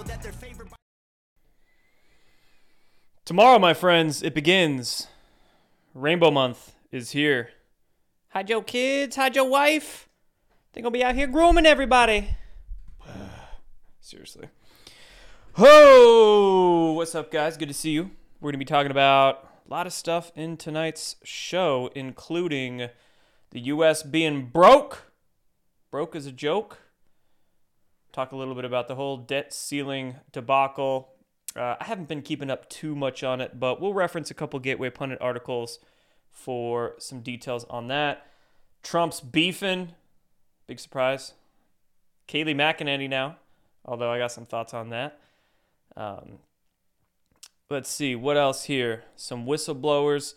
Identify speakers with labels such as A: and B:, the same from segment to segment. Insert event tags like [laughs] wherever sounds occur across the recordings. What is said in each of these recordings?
A: people that they're favored by.
B: Tomorrow, my friends, it begins. Rainbow Month is here. Hide your kids, hide your wife. They're gonna be out here grooming everybody. [sighs] Seriously. Ho! What's up, guys? Good to see you. We're gonna be talking about a lot of stuff in tonight's show, including the U.S. being broke. Broke as a joke. Talk a little bit about the whole debt ceiling debacle. Uh, I haven't been keeping up too much on it, but we'll reference a couple Gateway Pundit articles for some details on that. Trump's beefing. Big surprise. Kayleigh McEnany now, although I got some thoughts on that. Um, let's see, what else here? Some whistleblowers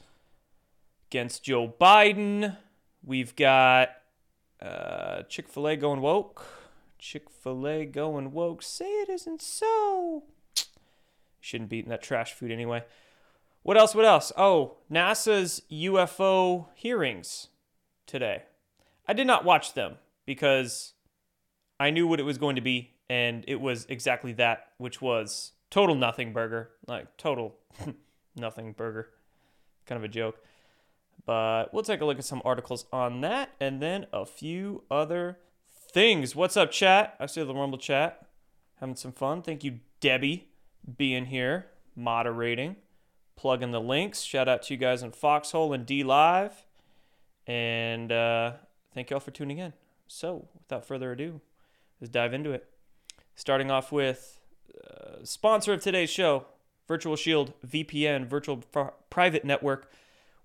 B: against Joe Biden. We've got uh, Chick fil A going woke. Chick fil A going woke. Say it isn't so. Shouldn't be eating that trash food anyway. What else? What else? Oh, NASA's UFO hearings today. I did not watch them because I knew what it was going to be, and it was exactly that, which was total nothing burger. Like, total [laughs] nothing burger. Kind of a joke. But we'll take a look at some articles on that and then a few other things. What's up, chat? I see the Rumble chat. Having some fun. Thank you, Debbie, being here, moderating, plugging the links. Shout out to you guys in Foxhole and DLive. And uh, thank y'all for tuning in. So, without further ado, let's dive into it. Starting off with uh, sponsor of today's show, Virtual Shield VPN, virtual pr- private network.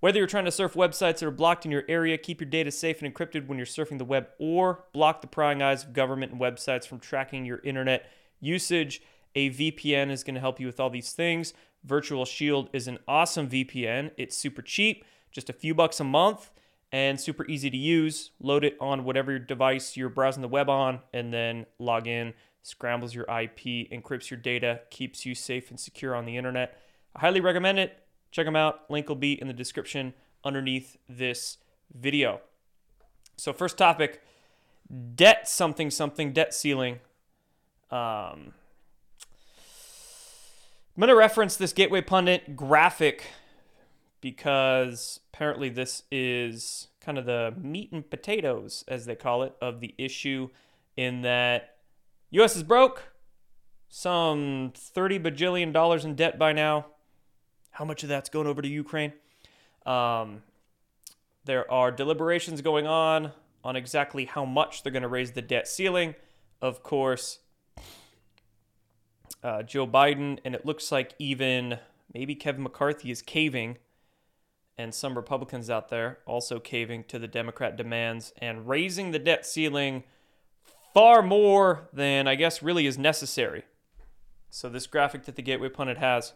B: Whether you're trying to surf websites that are blocked in your area, keep your data safe and encrypted when you're surfing the web, or block the prying eyes of government and websites from tracking your internet usage, a VPN is going to help you with all these things. Virtual Shield is an awesome VPN. It's super cheap, just a few bucks a month, and super easy to use. Load it on whatever device you're browsing the web on, and then log in. Scrambles your IP, encrypts your data, keeps you safe and secure on the internet. I highly recommend it. Check them out. Link will be in the description underneath this video. So, first topic debt something something, debt ceiling. Um, I'm going to reference this Gateway Pundit graphic because apparently this is kind of the meat and potatoes, as they call it, of the issue in that US is broke, some 30 bajillion dollars in debt by now. How much of that's going over to Ukraine? Um, there are deliberations going on on exactly how much they're going to raise the debt ceiling. Of course, uh, Joe Biden, and it looks like even maybe Kevin McCarthy is caving, and some Republicans out there also caving to the Democrat demands and raising the debt ceiling far more than I guess really is necessary. So this graphic that the Gateway Pundit has,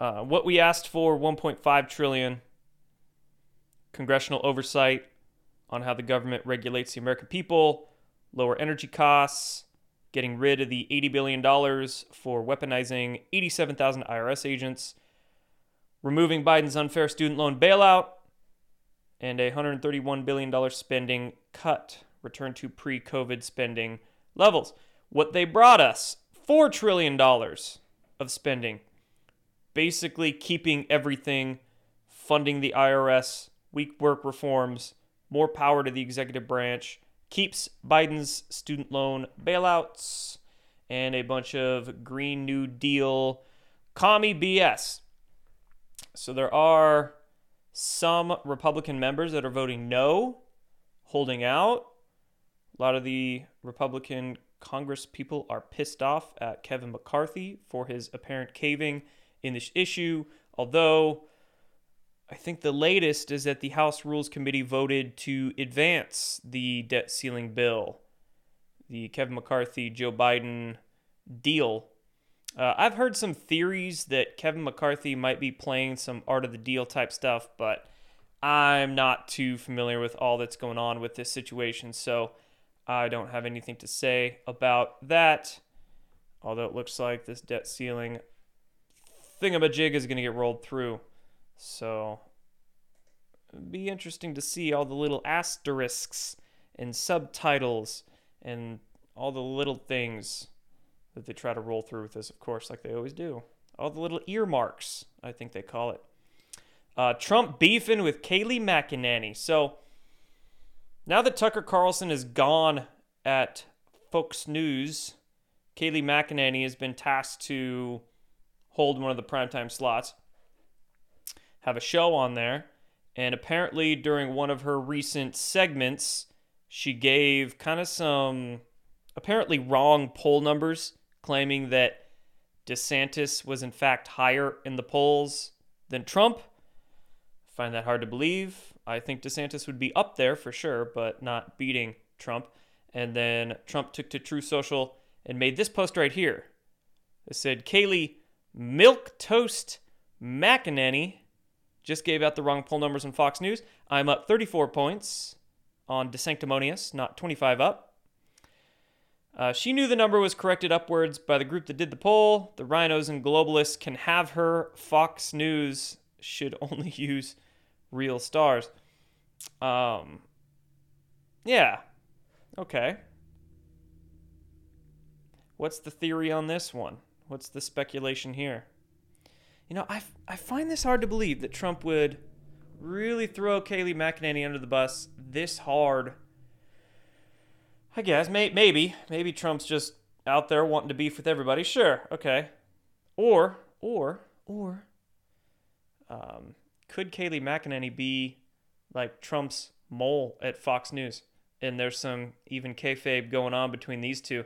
B: uh, what we asked for, 1.5 trillion, congressional oversight on how the government regulates the American people, lower energy costs, getting rid of the $80 billion for weaponizing 87,000 IRS agents, removing Biden's unfair student loan bailout, and a $131 billion spending cut, return to pre COVID spending levels. What they brought us $4 trillion of spending, basically keeping everything, funding the IRS, weak work reforms, more power to the executive branch, keeps Biden's student loan bailouts, and a bunch of Green New Deal commie BS. So there are some Republican members that are voting no, holding out. A lot of the Republican Congress people are pissed off at Kevin McCarthy for his apparent caving in this issue, although I think the latest is that the House Rules Committee voted to advance the debt ceiling bill, the Kevin McCarthy Joe Biden deal. Uh, I've heard some theories that Kevin McCarthy might be playing some art of the deal type stuff, but I'm not too familiar with all that's going on with this situation, so I don't have anything to say about that. Although it looks like this debt ceiling thingamajig is going to get rolled through. So be interesting to see all the little asterisks and subtitles and all the little things that they try to roll through with this, of course, like they always do. All the little earmarks, I think they call it. Uh, Trump beefing with Kayleigh McEnany. So now that Tucker Carlson is gone at Fox News, Kayleigh McEnany has been tasked to hold one of the primetime slots, have a show on there, and apparently during one of her recent segments, she gave kind of some apparently wrong poll numbers, claiming that DeSantis was in fact higher in the polls than Trump. I find that hard to believe. I think DeSantis would be up there for sure, but not beating Trump. And then Trump took to Truth Social and made this post right here. It said, Kayleigh Milk Toast McEnany just gave out the wrong poll numbers on Fox News. I'm up 34 points on DeSanctimonious, not 25 up. Uh, she knew the number was corrected upwards by the group that did the poll. The RINOs and globalists can have her. Fox News should [laughs] only use real stars. Um, yeah. Okay. What's the theory on this one? What's the speculation here? You know, I, I find this hard to believe that Trump would really throw Kayleigh McEnany under the bus this hard. I guess may, maybe maybe Trump's just out there wanting to beef with everybody. Sure, okay. Or or or um, could Kayleigh McEnany be like Trump's mole at Fox News? And there's some even kayfabe going on between these two.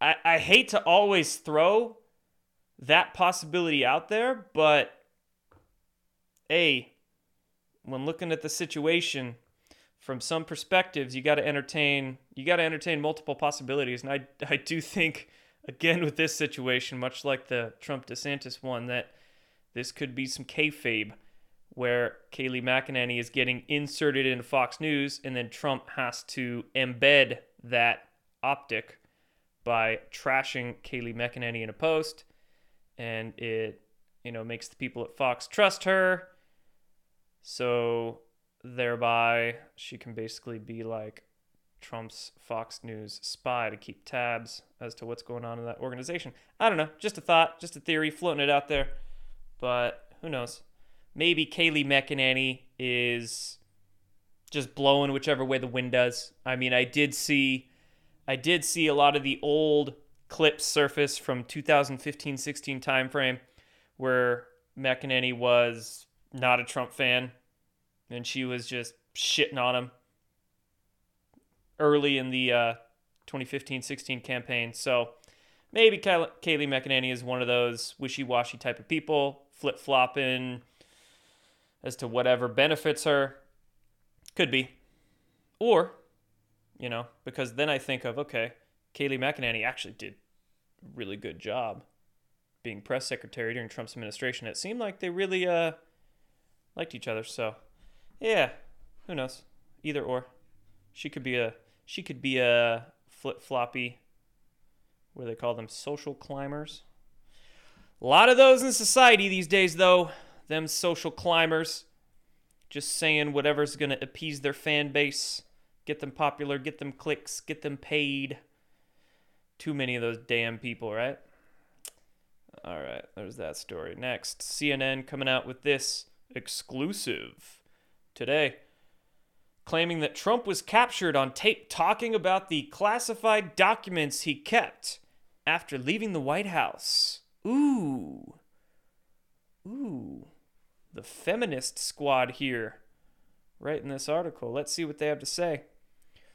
B: I, I hate to always throw that possibility out there, but A, when looking at the situation from some perspectives, you got to entertain you got to entertain multiple possibilities, and I I do think again with this situation, much like the Trump DeSantis one, that this could be some kayfabe where Kayleigh McEnany is getting inserted into Fox News, and then Trump has to embed that optic by trashing Kayleigh McEnany in a post, and it you know makes the people at Fox trust her so thereby, she can basically be like Trump's Fox News spy to keep tabs as to what's going on in that organization. I don't know, just a thought, just a theory, floating it out there. But who knows? Maybe Kayleigh McEnany is just blowing whichever way the wind does. I mean, I did see, I did see a lot of the old clips surface from 2015-16 timeframe where McEnany was not a Trump fan, and she was just shitting on him early in the uh, 2015-16 campaign. So maybe Kayleigh McEnany is one of those wishy-washy type of people, flip-flopping as to whatever benefits her. Could be. Or, you know, because then I think of, okay, Kayleigh McEnany actually did a really good job being press secretary during Trump's administration. It seemed like they really uh, liked each other. So, yeah, who knows? Either or. She could be a she could be a flip floppy. Do they call them? Social climbers. A lot of those in society these days, though. Them social climbers, just saying whatever's gonna appease their fan base, get them popular, get them clicks, get them paid. Too many of those damn people, right? All right, there's that story. Next, CNN coming out with this exclusive today, claiming that Trump was captured on tape talking about the classified documents he kept after leaving the White House. Ooh. Ooh. The feminist squad here, right in this article. Let's see what they have to say.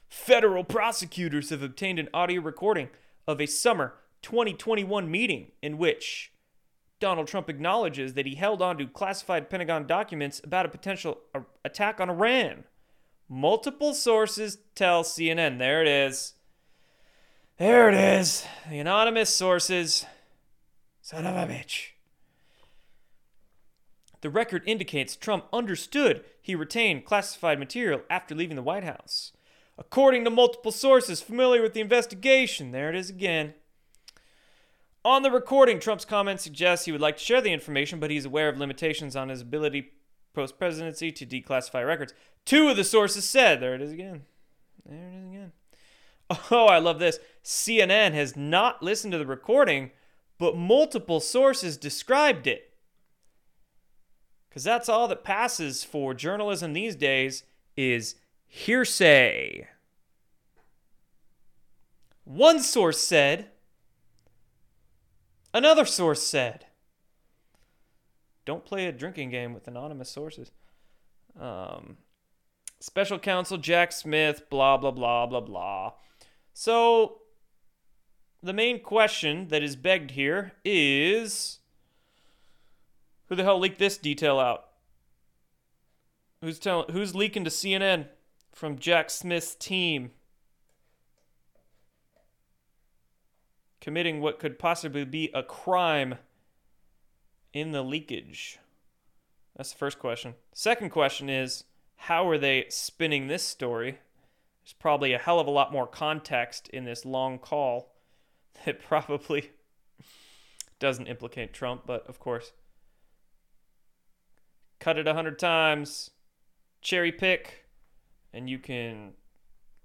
B: Federal prosecutors have obtained an audio recording of a summer 2021 meeting in which Donald Trump acknowledges that he held on to classified Pentagon documents about a potential attack on Iran. Multiple sources tell CNN. There it is. There it is. The anonymous sources. Son of a bitch. The record indicates Trump understood he retained classified material after leaving the White House. According to multiple sources familiar with the investigation, there it is again. On the recording, Trump's comments suggest he would like to share the information, but he's aware of limitations on his ability post presidency to declassify records. Two of the sources said, there it is again. There it is again. [laughs] Oh, I love this. CNN has not listened to the recording, but multiple sources described it. Because that's all that passes for journalism these days is hearsay. One source said, another source said. Don't play a drinking game with anonymous sources. Um, special counsel Jack Smith, blah, blah, blah, blah, blah. So, the main question that is begged here is who the hell leaked this detail out? Who's telling who's leaking to CNN from Jack Smith's team? Committing what could possibly be a crime in the leakage. That's the first question. Second question is how are they spinning this story? There's probably a hell of a lot more context in this long call [laughs] that probably doesn't implicate Trump, but of course. Cut it a hundred times, cherry pick, and you can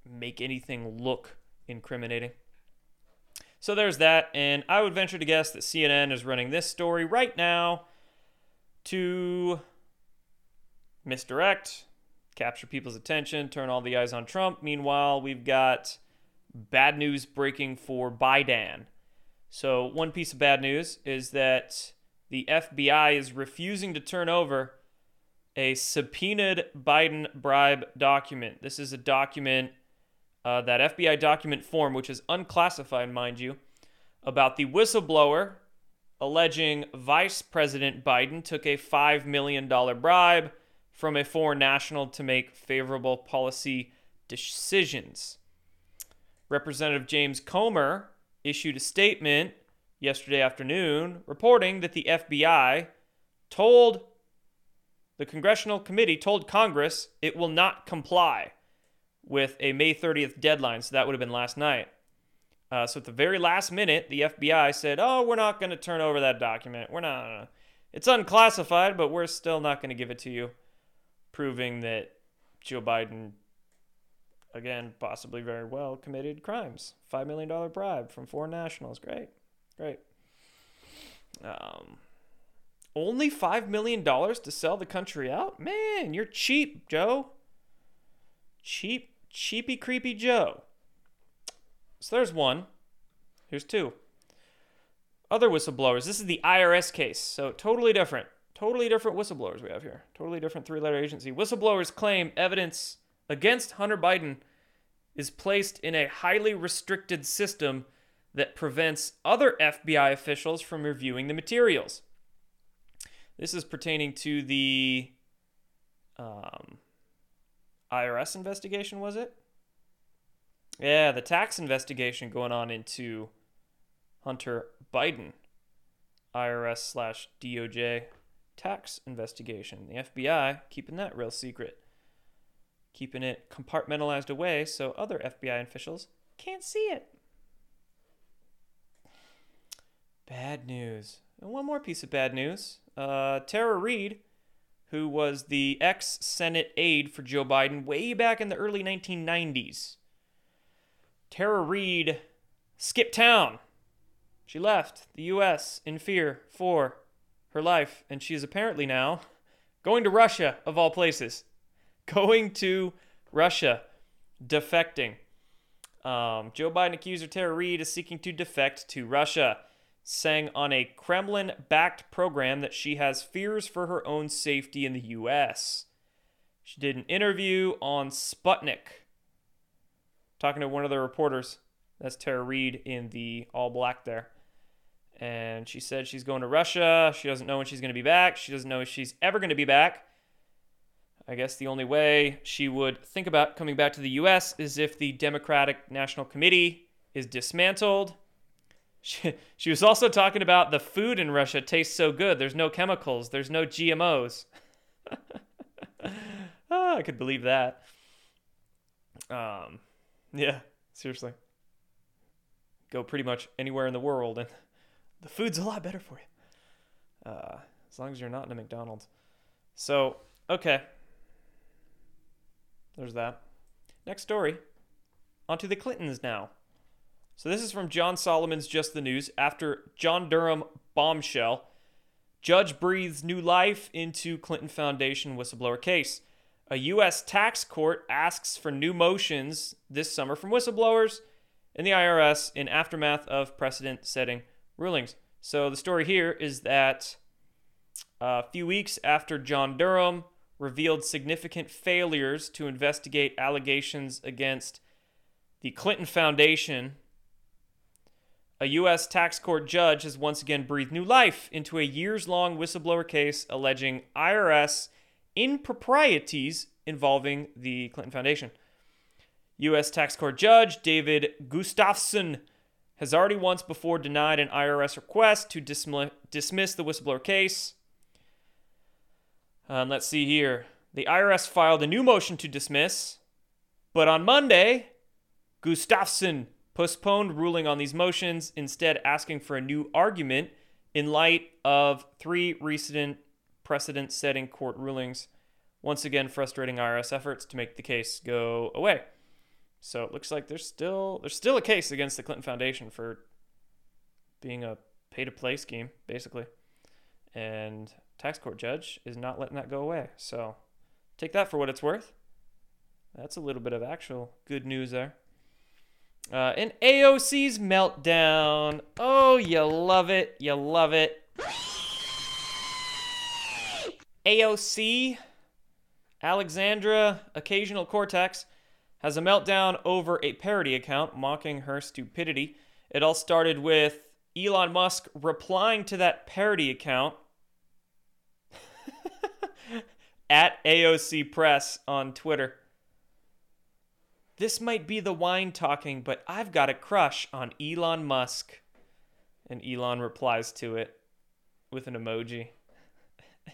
B: make anything look incriminating. So there's that, and I would venture to guess that CNN is running this story right now to misdirect, capture people's attention, turn all the eyes on Trump. Meanwhile, we've got bad news breaking for Biden. So, one piece of bad news is that the FBI is refusing to turn over a subpoenaed Biden bribe document. This is a document, uh, that FBI document form, which is unclassified, mind you, about the whistleblower alleging Vice President Biden took a $5 million bribe from a foreign national to make favorable policy decisions. Representative James Comer issued a statement yesterday afternoon reporting that the FBI told the congressional committee told Congress it will not comply with a May 30th deadline. So that would have been last night. Uh, so at the very last minute, the FBI said, "Oh, we're not going to turn over that document. We're not. It's unclassified, but we're still not going to give it to you," proving that Joe Biden, again, possibly very well committed crimes. Five million dollar bribe from foreign nationals. Great, great. Um, only $5 million to sell the country out? Man, you're cheap, Joe. Cheap, cheapy, creepy Joe. So there's one. Here's two. Other whistleblowers. This is the IRS case. So totally different. Totally different whistleblowers we have here. Totally different three letter agency. Whistleblowers claim evidence against Hunter Biden is placed in a highly restricted system that prevents other FBI officials from reviewing the materials. This is pertaining to the um, IRS investigation, was it? Yeah, the tax investigation going on into Hunter Biden. IRS slash DOJ tax investigation. The FBI keeping that real secret, keeping it compartmentalized away so other FBI officials can't see it. Bad news. And one more piece of bad news. Uh, Tara Reade, who was the ex Senate aide for Joe Biden way back in the early 1990s. Tara Reade skipped town. She left the U.S. in fear for her life, and she is apparently now going to Russia, of all places. [laughs] Going to Russia, defecting. Um, Joe Biden accuser Tara Reade is seeking to defect to Russia saying on a Kremlin backed program that she has fears for her own safety in the U.S. She did an interview on Sputnik, talking to one of the reporters. That's Tara Reade in the all black there. And she said she's going to Russia. She doesn't know when she's going to be back. She doesn't know if she's ever going to be back. I guess the only way she would think about coming back to the U.S. is if the Democratic National Committee is dismantled she, she was also talking about the food in Russia tastes so good. There's no chemicals, there's no GMOs. oh, [laughs] I could believe that. Um, yeah, seriously. Go pretty much anywhere in the world, and [laughs] the food's a lot better for you. Uh, as long as you're not in a McDonald's. So, okay. There's that. Next story. onto the Clintons now. So this is from John Solomon's Just the News. After John Durham bombshell, judge breathes new life into Clinton Foundation whistleblower case. A U.S. tax court asks for new motions this summer from whistleblowers in the IRS in aftermath of precedent setting rulings. So the story here is that uh, a few weeks after John Durham revealed significant failures to investigate allegations against the Clinton Foundation, a U.S. tax court judge has once again breathed new life into a years long whistleblower case alleging IRS improprieties involving the Clinton Foundation. U.S. tax court judge David Gustafson has already once before denied an IRS request to dismiss the whistleblower case. Um, let's see here. The IRS filed a new motion to dismiss, but on Monday, Gustafson postponed ruling on these motions, instead, asking for a new argument in light of three recent precedent setting court rulings, once again frustrating IRS efforts to make the case go away. So it looks like there's still there's still a case against the Clinton Foundation for being a pay to play scheme, basically. And tax court judge is not letting that go away. So take that for what it's worth. That's a little bit of actual good news there. Uh, and AOC's meltdown. Oh, you love it. You love it. AOC, Alexandria, Occasional Cortex, has a meltdown over a parody account mocking her stupidity. It all started with Elon Musk replying to that parody account [laughs] at AOC Press on Twitter. This might be the wine talking, but I've got a crush on Elon Musk. And Elon replies to it with an emoji. [laughs]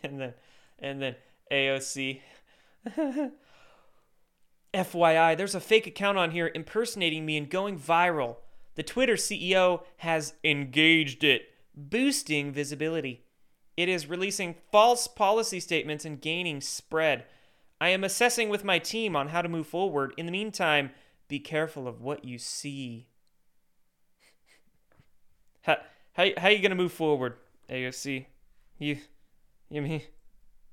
B: And then and then AOC [laughs] FYI, there's a fake account on here impersonating me and going viral. The Twitter CEO has engaged it, boosting visibility. It is releasing false policy statements and gaining spread. I am assessing with my team on how to move forward. In the meantime, be careful of what you see. [laughs] how, how, how are you going to move forward, AOC? You, you mean?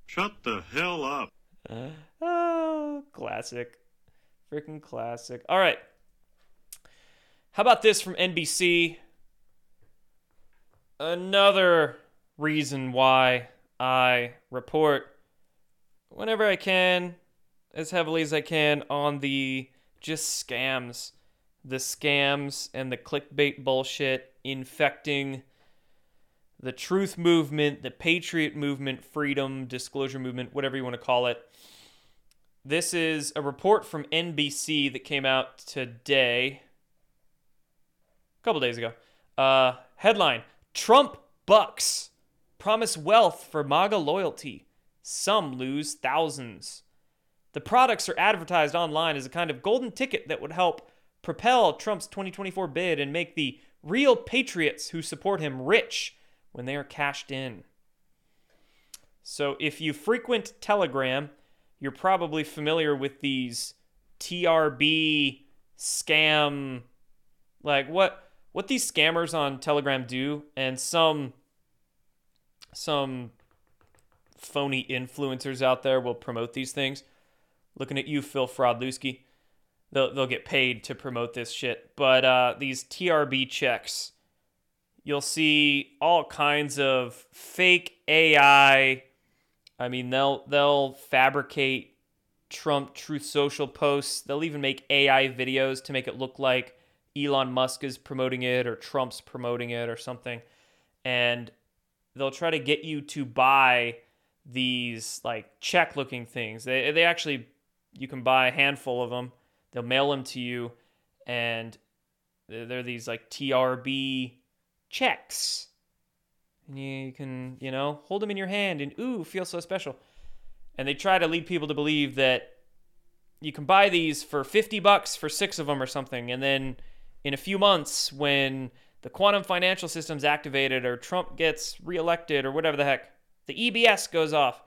A: Shut the hell up.
B: Uh, oh, classic. Freaking classic. All right. How about this from NBC? Another reason why I report whenever I can, as heavily as I can, on the just scams. The scams and the clickbait bullshit infecting the truth movement, the patriot movement, freedom, disclosure movement, whatever you want to call it. This is a report from NBC that came out today, a couple days ago. Uh, headline Trump bucks promise wealth for MAGA loyalty. Some lose thousands. The products are advertised online as a kind of golden ticket that would help propel Trump's 2024 bid and make the real patriots who support him rich when they are cashed in. So if you frequent Telegram, you're probably familiar with these TRB scam like what what these scammers on Telegram do and some some phony influencers out there will promote these things. Looking at you, Phil Fraudlewski. They'll, they'll get paid to promote this shit. But uh, these TRB checks, you'll see all kinds of fake AI I mean, they'll they'll fabricate Trump Truth Social posts. They'll even make AI videos to make it look like Elon Musk is promoting it or Trump's promoting it or something. And they'll try to get you to buy these like check looking things. They they actually you can buy a handful of them. They'll mail them to you and they're these like TRB checks and you can, you know, hold them in your hand and ooh, feel so special. And they try to lead people to believe that you can buy these for 50 bucks for 6 of them or something and then in a few months when the quantum financial system's activated or Trump gets reelected or whatever the heck, the EBS goes off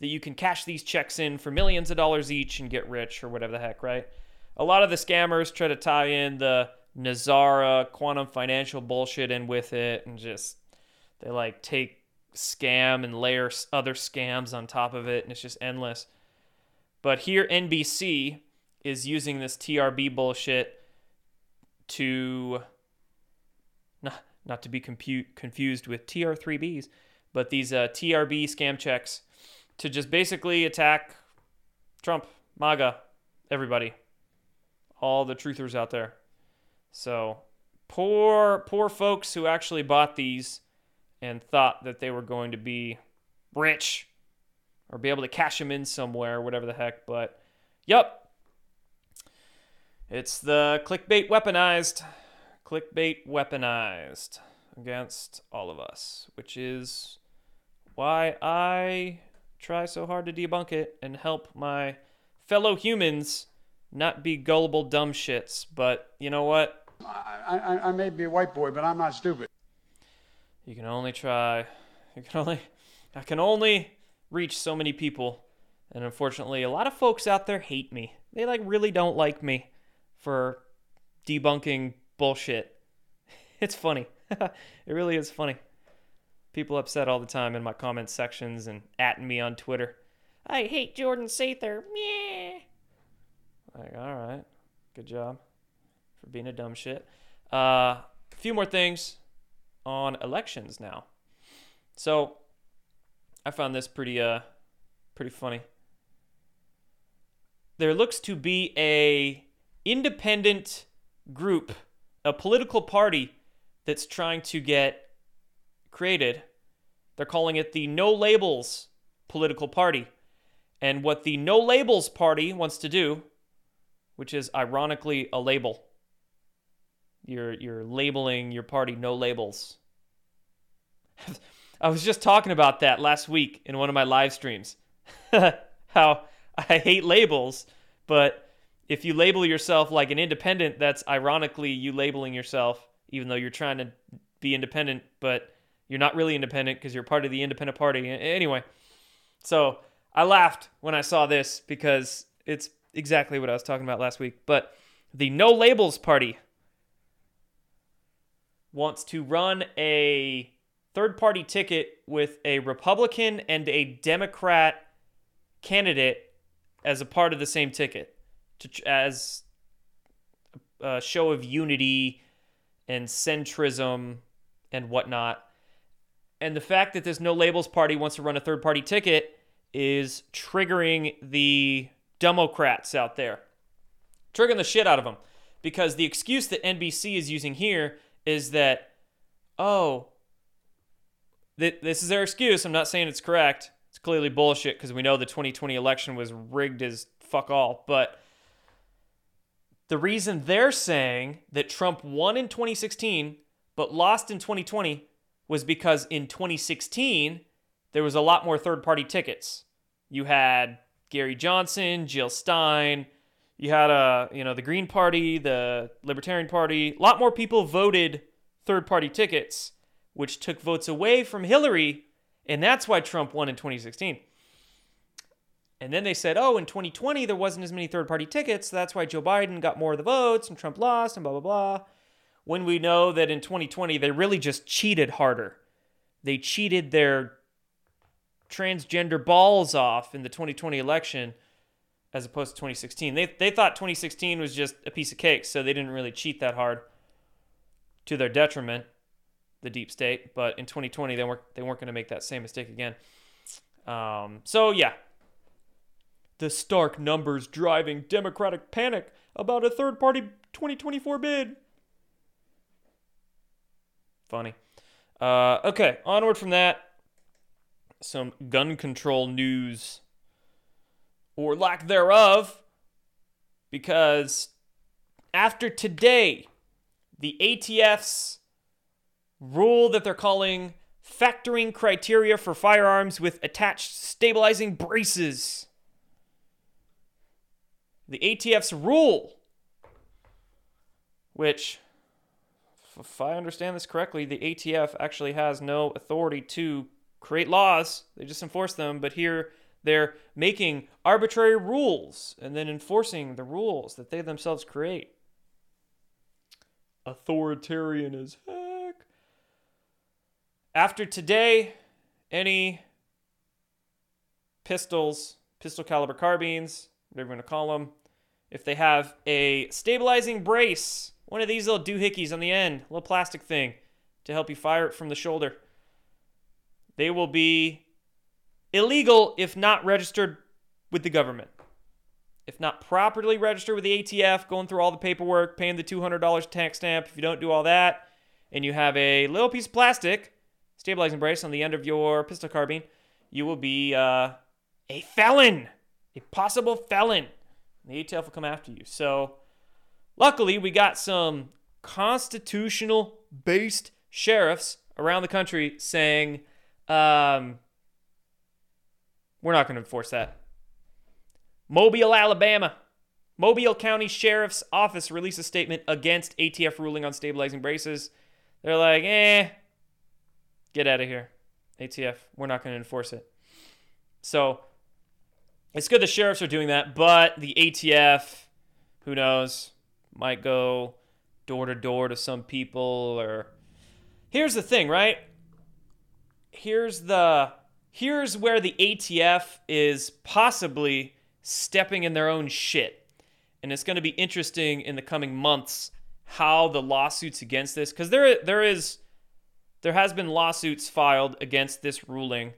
B: that you can cash these checks in for millions of dollars each and get rich or whatever the heck, right? a lot of the scammers try to tie in the NESARA quantum financial bullshit in with it and just they like take scam and layer other scams on top of it and it's just endless. But here NBC is using this TRB bullshit to not not to be compute, confused with TR3Bs, but these uh, TRB scam checks to just basically attack Trump, MAGA, everybody, all the truthers out there. So poor, poor folks who actually bought these and thought that they were going to be rich or be able to cash them in somewhere, whatever the heck. But, yep, it's the clickbait weaponized. Clickbait weaponized against all of us, which is why I try so hard to debunk it and help my fellow humans not be gullible dumb shits. But you know what?
C: I, I, I may be a white boy, but I'm not stupid.
B: You can only try. You can only. I can only reach so many people. And unfortunately, a lot of folks out there hate me. They like really don't like me for debunking bullshit. [laughs] It's funny. [laughs] it really is funny. People upset all the time in my comment sections and at me on Twitter. I hate Jordan Sather. Meh. Like, all right. Good job for being a dumb shit. Uh, a few more things on elections now. So, I found this pretty uh pretty funny. There looks to be a independent group, a political party that's trying to get created. They're calling it the No Labels political party. And what the No Labels party wants to do, which is ironically a label, you're you're labeling your party no labels. [laughs] I was just talking about that last week in one of my live streams. [laughs] How I hate labels, but if you label yourself like an independent, that's ironically you labeling yourself, even though you're trying to be independent, but you're not really independent because you're part of the independent party. Anyway, so I laughed when I saw this because it's exactly what I was talking about last week. But the No Labels Party wants to run a third party ticket with a Republican and a Democrat candidate as a part of the same ticket to as a show of unity and centrism and whatnot. And the fact that this no labels party wants to run a third party ticket is triggering the Democrats out there, triggering the shit out of them. Because the excuse that NBC is using here is that, oh, th- this is their excuse. I'm not saying it's correct. It's clearly bullshit because we know the 2020 election was rigged as fuck all. But the reason they're saying that Trump won in 2016 but lost in 2020 was because in 2016 there was a lot more third party tickets. You had Gary Johnson, Jill Stein, you had a, you know, the Green Party, the Libertarian Party. A lot more people voted third party tickets, which took votes away from Hillary, and that's why Trump won in 2016. And then they said, oh, in 2020, there wasn't as many third party tickets. So that's why Joe Biden got more of the votes and Trump lost and blah, blah, blah. When we know that in 2020, they really just cheated harder. They cheated their transgender balls off in the 2020 election as opposed to 2016. They, they thought 2016 was just a piece of cake, so they didn't really cheat that hard to their detriment, the deep state. But in 2020, they weren't, they weren't going to make that same mistake again. Um, so, yeah, the stark numbers driving Democratic panic about a third party 2024 bid. Funny. Uh, okay, onward from that. Some gun control news, or lack thereof, because after today, the ATF's rule that they're calling factoring criteria for firearms with attached stabilizing braces the ATF's rule, which, if I understand this correctly, the ATF actually has no authority to create laws, they just enforce them. But here, They're making arbitrary rules and then enforcing the rules that they themselves create. Authoritarian as heck. After today, any pistols, pistol caliber carbines, whatever you want to call them, if they have a stabilizing brace, one of these little doohickeys on the end, little plastic thing to help you fire it from the shoulder, they will be illegal if not registered with the government. If not properly registered with the ATF, going through all the paperwork, paying the $200 tax stamp, if you don't do all that, and you have a little piece of plastic stabilizing brace on the end of your pistol carbine, you will be uh, a felon, a possible felon. The ATF will come after you. So, luckily, we got some constitutional based sheriffs around the country saying, um, we're not going to enforce that. Mobile, Alabama. Mobile County Sheriff's Office released a statement against ATF ruling on stabilizing braces. They're like, eh, get out of here. ATF, we're not going to enforce it. So it's good the sheriffs are doing that, but the ATF, who knows, might go door to door to some people or. Here's the thing, right? Here's the here's where the ATF is possibly stepping in their own shit. And it's going to be interesting in the coming months how the lawsuits against this cuz there there is there has been lawsuits filed against this ruling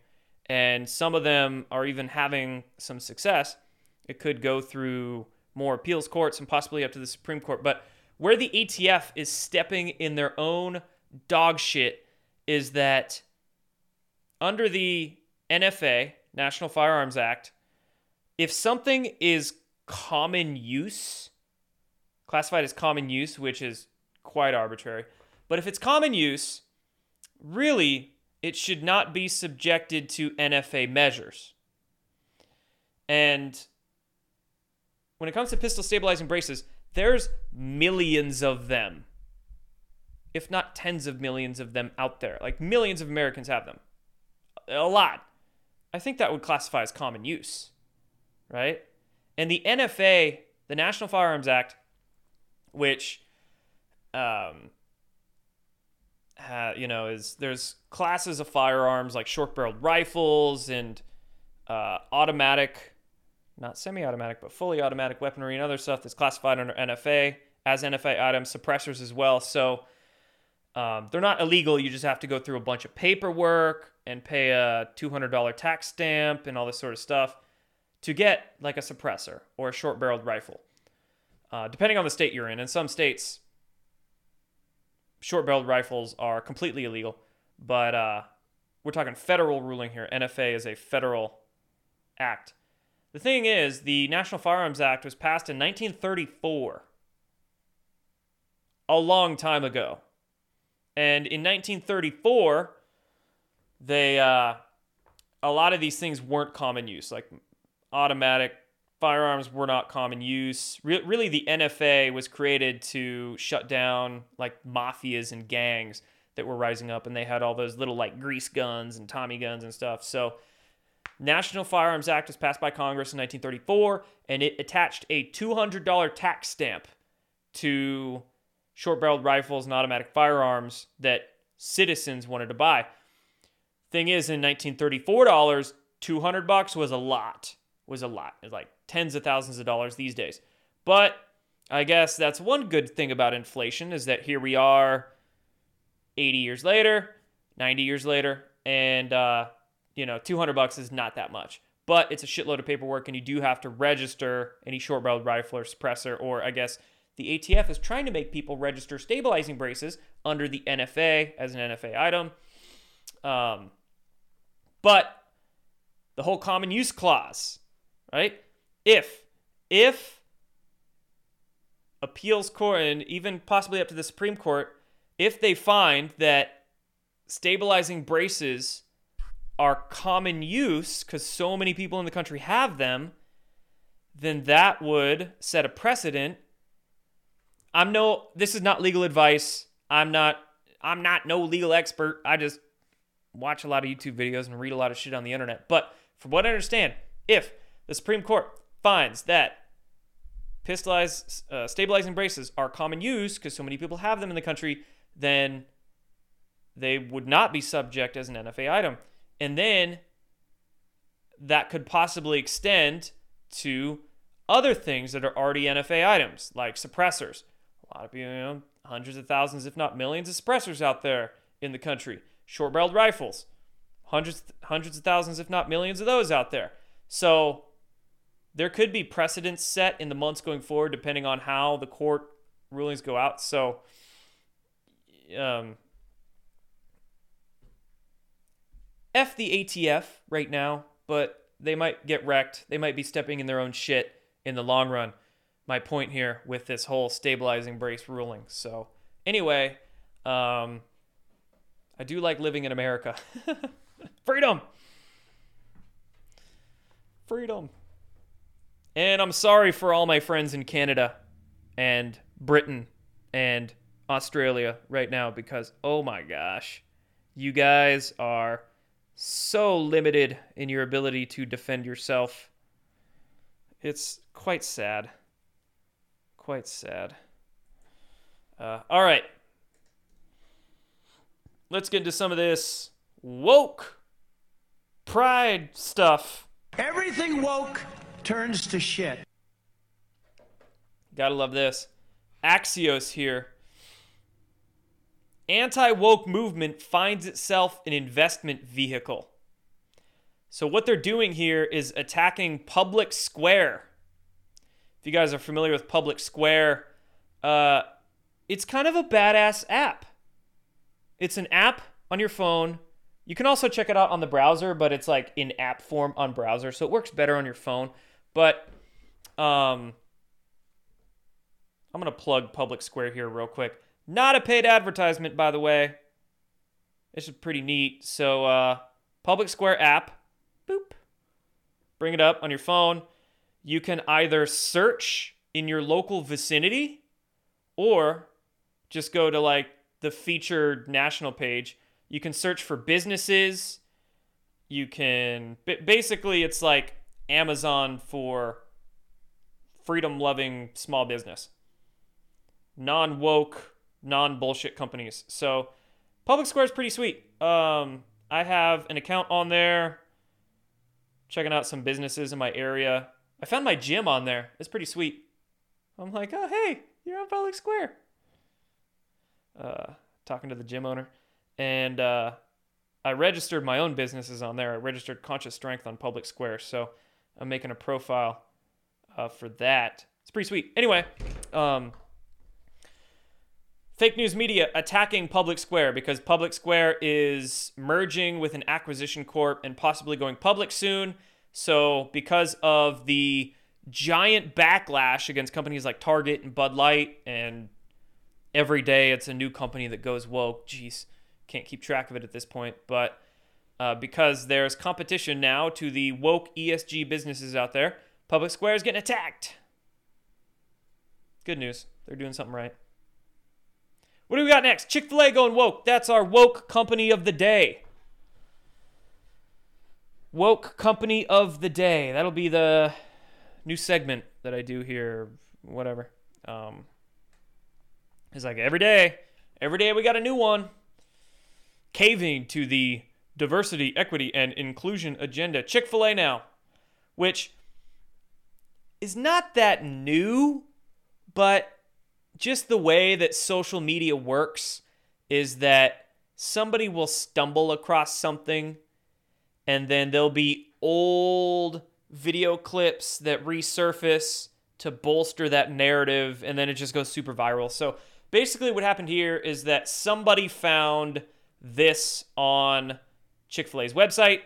B: and some of them are even having some success. It could go through more appeals courts and possibly up to the Supreme Court, but where the ATF is stepping in their own dog shit is that under the NFA, National Firearms Act, if something is common use, classified as common use, which is quite arbitrary, but if it's common use, really it should not be subjected to NFA measures. And when it comes to pistol stabilizing braces, there's millions of them, if not tens of millions of them out there. Like millions of Americans have them. A lot. I think that would classify as common use, right? And the NFA, the National Firearms Act, which, um, you know, is there's classes of firearms like short-barreled rifles and uh, automatic, not semi-automatic, but fully automatic weaponry and other stuff that's classified under NFA as NFA items, suppressors as well. So um, they're not illegal. You just have to go through a bunch of paperwork and pay a $200 tax stamp and all this sort of stuff to get like a suppressor or a short barreled rifle, uh, depending on the state you're in. In some states, short barreled rifles are completely illegal, but uh, we're talking federal ruling here. NFA is a federal act. The thing is, the National Firearms Act was passed in 1934, a long time ago. And in 1934, they uh, a lot of these things weren't common use. Like automatic firearms were not common use. Re- really, the NFA was created to shut down like mafias and gangs that were rising up, and they had all those little like grease guns and Tommy guns and stuff. So. National Firearms Act was passed by Congress in 1934, and it attached a $200 tax stamp to short barreled rifles and automatic firearms that citizens wanted to buy. Thing is, in 1934 dollars, 200 bucks was a lot. Was a lot. It's like tens of thousands of dollars these days. But I guess that's one good thing about inflation is that here we are 80 years later, 90 years later, and uh, you know, 200 bucks is not that much. But it's a shitload of paperwork, and you do have to register any short barreled rifle or suppressor, or I guess the ATF is trying to make people register stabilizing braces under the NFA as an NFA item. Um, but the whole common use clause, right? If, if appeals court and even possibly up to the Supreme Court, if they find that stabilizing braces are common use because so many people in the country have them, then that would set a precedent. I'm no this is not legal advice. I'm not I'm not no legal expert. I just watch a lot of YouTube videos and read a lot of shit on the internet. But from what I understand, If the Supreme Court finds that pistolized, uh, stabilizing braces are common use because so many people have them in the country, then they would not be subject as an NFA item. And then that could possibly extend to other things that are already NFA items, like suppressors. A lot of you know, hundreds of thousands, if not millions, of suppressors out there in the country. Short barreled rifles, hundreds, hundreds of thousands, if not millions, of those out there. So there could be precedents set in the months going forward, depending on how the court rulings go out. So, um, F the ATF right now, but they might get wrecked. They might be stepping in their own shit in the long run. My point here with this whole stabilizing brace ruling. So, anyway, um, I do like living in America. [laughs] Freedom. Freedom. And I'm sorry for all my friends in Canada and Britain and Australia right now because, oh my gosh, you guys are so limited in your ability to defend yourself. It's quite sad. Quite sad. Uh, all right. Let's get into some of this woke pride stuff.
D: Everything woke turns to shit.
B: Gotta love this. Axios here. Anti woke movement finds itself an investment vehicle. So, what they're doing here is attacking Public Square. If you guys are familiar with Public Square, uh, it's kind of a badass app. It's an app on your phone. You can also check it out on the browser, but it's like in app form on browser, so it works better on your phone. But um, I'm gonna plug Public Square here real quick. Not a paid advertisement, by the way. This is pretty neat. So, uh, Public Square app, boop, bring it up on your phone. You can either search in your local vicinity or just go to like the featured national page. You can search for businesses. You can basically, it's like Amazon for freedom loving small business, non woke, non bullshit companies. So Public Square is pretty sweet. Um, I have an account on there, checking out some businesses in my area. I found my gym on there. It's pretty sweet. I'm like, oh, hey, you're on Public Square. Uh, talking to the gym owner. And uh, I registered my own businesses on there. I registered Conscious Strength on Public Square. So I'm making a profile uh, for that. It's pretty sweet. Anyway, um, fake news media attacking Public Square because Public Square is merging with an acquisition corp and possibly going public soon. So, because of the giant backlash against companies like Target and Bud Light, and every day it's a new company that goes woke. Jeez, can't keep track of it at this point. But uh, because there's competition now to the woke ESG businesses out there. Public Square is getting attacked. Good news. They're doing something right. What do we got next? Chick fil A going woke. That's our woke company of the day. Woke company of the day. That'll be the new segment that I do here. Whatever. Um, it's like every day, every day we got a new one. Caving to the diversity, equity, and inclusion agenda. Chick fil A now, which is not that new, but just the way that social media works is that somebody will stumble across something and then there'll be old video clips that resurface to bolster that narrative and then it just goes super viral. So basically what happened here is that somebody found this on Chick fil A's website.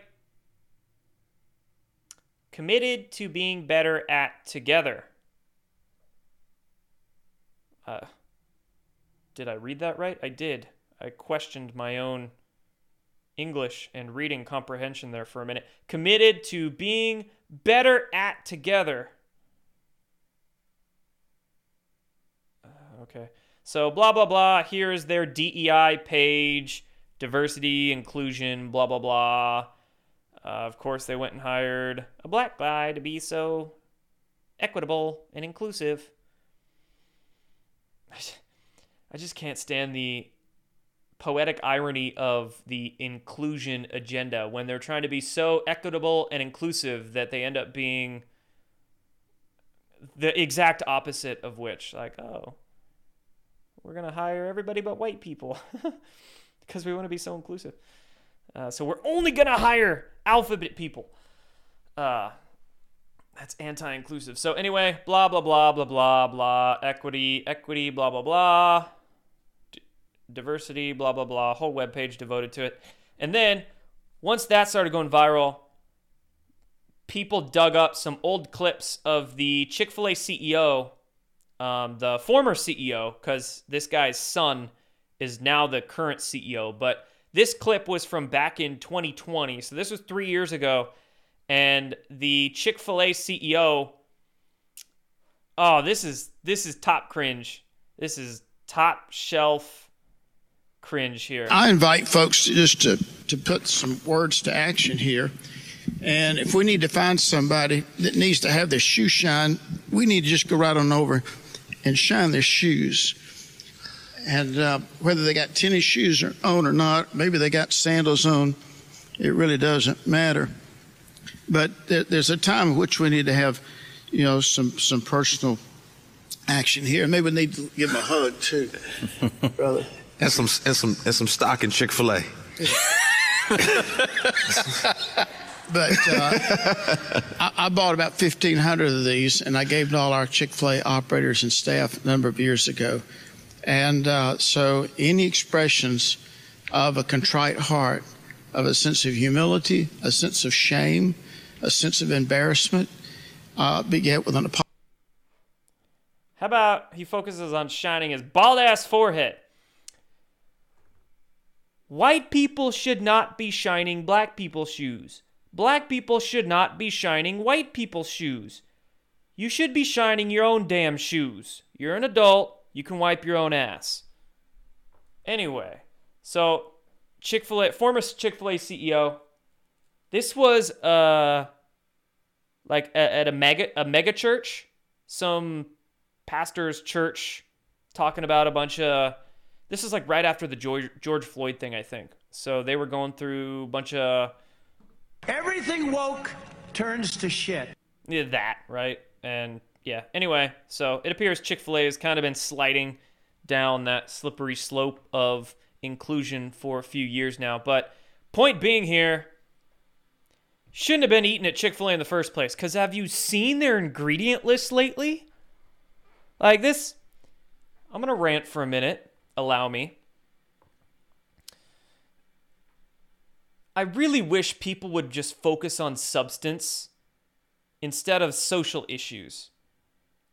B: Committed to being better at together. Uh, did I read that right? I did. I questioned my own English and reading comprehension there for a minute. Committed to being better at together. Uh, okay. So, blah, blah, blah. Here is their DEI page diversity, inclusion, blah, blah, blah. Uh, of course, they went and hired a black guy to be so equitable and inclusive. I just can't stand the poetic irony of the inclusion agenda when they're trying to be so equitable and inclusive that they end up being the exact opposite of which like oh we're going to hire everybody but white people [laughs] because we want to be so inclusive. Uh, so we're only going to hire alphabet people. Uh, that's anti-inclusive. So anyway blah blah blah blah blah blah. Equity equity blah blah blah. D- diversity blah blah blah. Whole web page devoted to it. And then once that started going viral people dug up some old clips of the chick-fil-a ceo um, the former ceo because this guy's son is now the current ceo but this clip was from back in 2020 so this was three years ago and the chick-fil-a ceo oh this is this is top cringe this is top shelf cringe here
E: I invite folks to just to, to put some words to action here. And if we need to find somebody that needs to have their shoe shine, we need to just go right on over and shine their shoes. And uh, whether they got tennis shoes on or not, maybe they got sandals on, it really doesn't matter. But there's a time in which we need to have, you know, some some personal action here. Maybe we need to give him a hug too, [laughs] brother.
F: And some and some and some stock in Chick Fil A. [laughs]
E: But uh, I, I bought about 1,500 of these, and I gave to all our Chick fil A operators and staff a number of years ago. And uh, so, any expressions of a contrite heart, of a sense of humility, a sense of shame, a sense of embarrassment, uh, beget with an apology.
B: How about he focuses on shining his bald ass forehead? White people should not be shining black people's shoes. Black people should not be shining white people's shoes. You should be shining your own damn shoes. You're an adult, you can wipe your own ass. Anyway, so Chick fil A, former Chick fil A CEO, this was uh, like a, at a mega, a mega church, some pastor's church talking about a bunch of this is like right after the George, George Floyd thing, I think. So they were going through a bunch of
D: Everything woke turns to shit.
B: yeah, that, right? And yeah, anyway, so it appears Chick fil A has kind of been sliding down that slippery slope of inclusion for a few years now. But point being here, shouldn't have been eaten at Chick fil A in the first place. Because have you seen their ingredient list lately? Like this, I'm going to rant for a minute. Allow me. I really wish people would just focus on substance instead of social issues.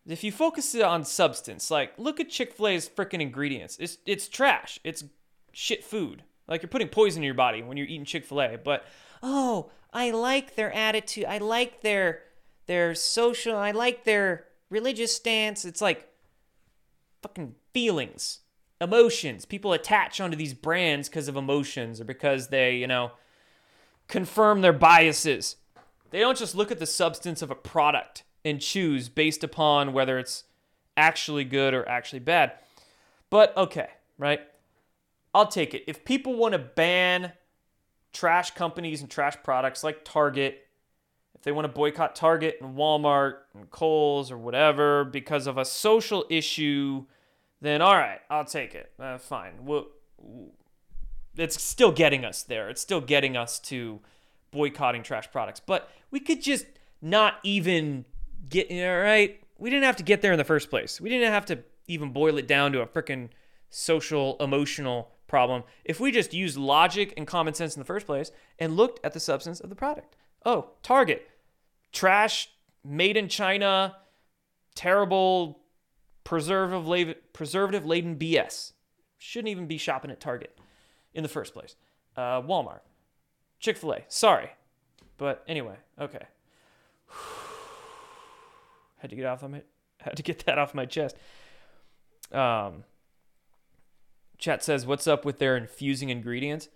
B: If you focus on substance, like look at Chick Fil A's freaking ingredients. It's it's trash. It's shit food. Like you're putting poison in your body when you're eating Chick Fil A. But oh, I like their attitude. I like their their social. I like their religious stance. It's like fucking feelings, emotions. People attach onto these brands because of emotions or because they, you know, confirm their biases. They don't just look at the substance of a product and choose based upon whether it's actually good or actually bad. But okay, right? I'll take it. If people want to ban trash companies and trash products like Target, if they want to boycott Target and Walmart and Kohl's or whatever because of a social issue, then all right, I'll take it. Uh, fine. We'll, it's still getting us there. It's still getting us to boycotting trash products. But we could just not even get all right. We didn't have to get there in the first place. We didn't have to even boil it down to a freaking social emotional problem if we just used logic and common sense in the first place and looked at the substance of the product. Oh, Target, trash, made in China, terrible preservative laden BS. Shouldn't even be shopping at Target in the first place. Uh, Walmart, Chick Fil A. Sorry, but anyway, okay. [sighs] had to get off of my had to get that off my chest. Um, chat says, "What's up with their infusing ingredients?"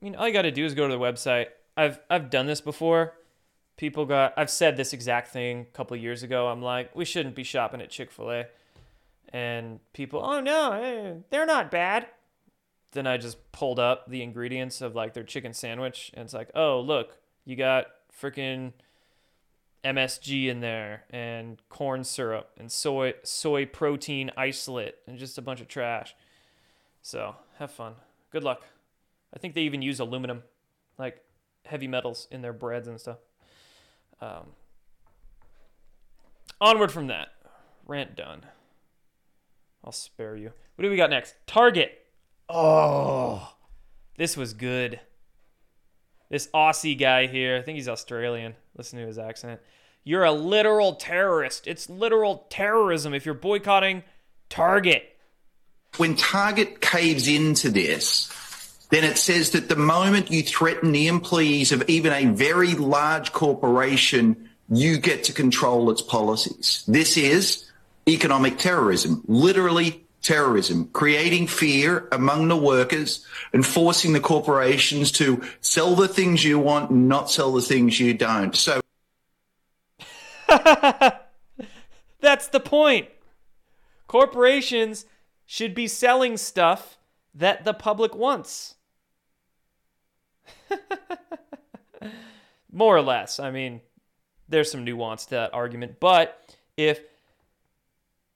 B: I mean, all you got to do is go to the website I've I've done this before. People got I've said this exact thing a couple years ago. I'm like, we shouldn't be shopping at Chick-fil-A. And people, "Oh no, eh, they're not bad." Then I just pulled up the ingredients of like their chicken sandwich and it's like, "Oh, look, you got freaking MSG in there and corn syrup and soy soy protein isolate and just a bunch of trash." So, have fun. Good luck. I think they even use aluminum, like heavy metals, in their breads and stuff. Um, onward from that. Rant done. I'll spare you. What do we got next? Target. Oh, this was good. This Aussie guy here, I think he's Australian. Listen to his accent. You're a literal terrorist. It's literal terrorism if you're boycotting Target.
G: When Target caves into this, then it says that the moment you threaten the employees of even a very large corporation, you get to control its policies. This is economic terrorism, literally terrorism, creating fear among the workers and forcing the corporations to sell the things you want and not sell the things you don't. So [laughs]
B: That's the point. Corporations should be selling stuff that the public wants. [laughs] More or less. I mean, there's some nuance to that argument. But if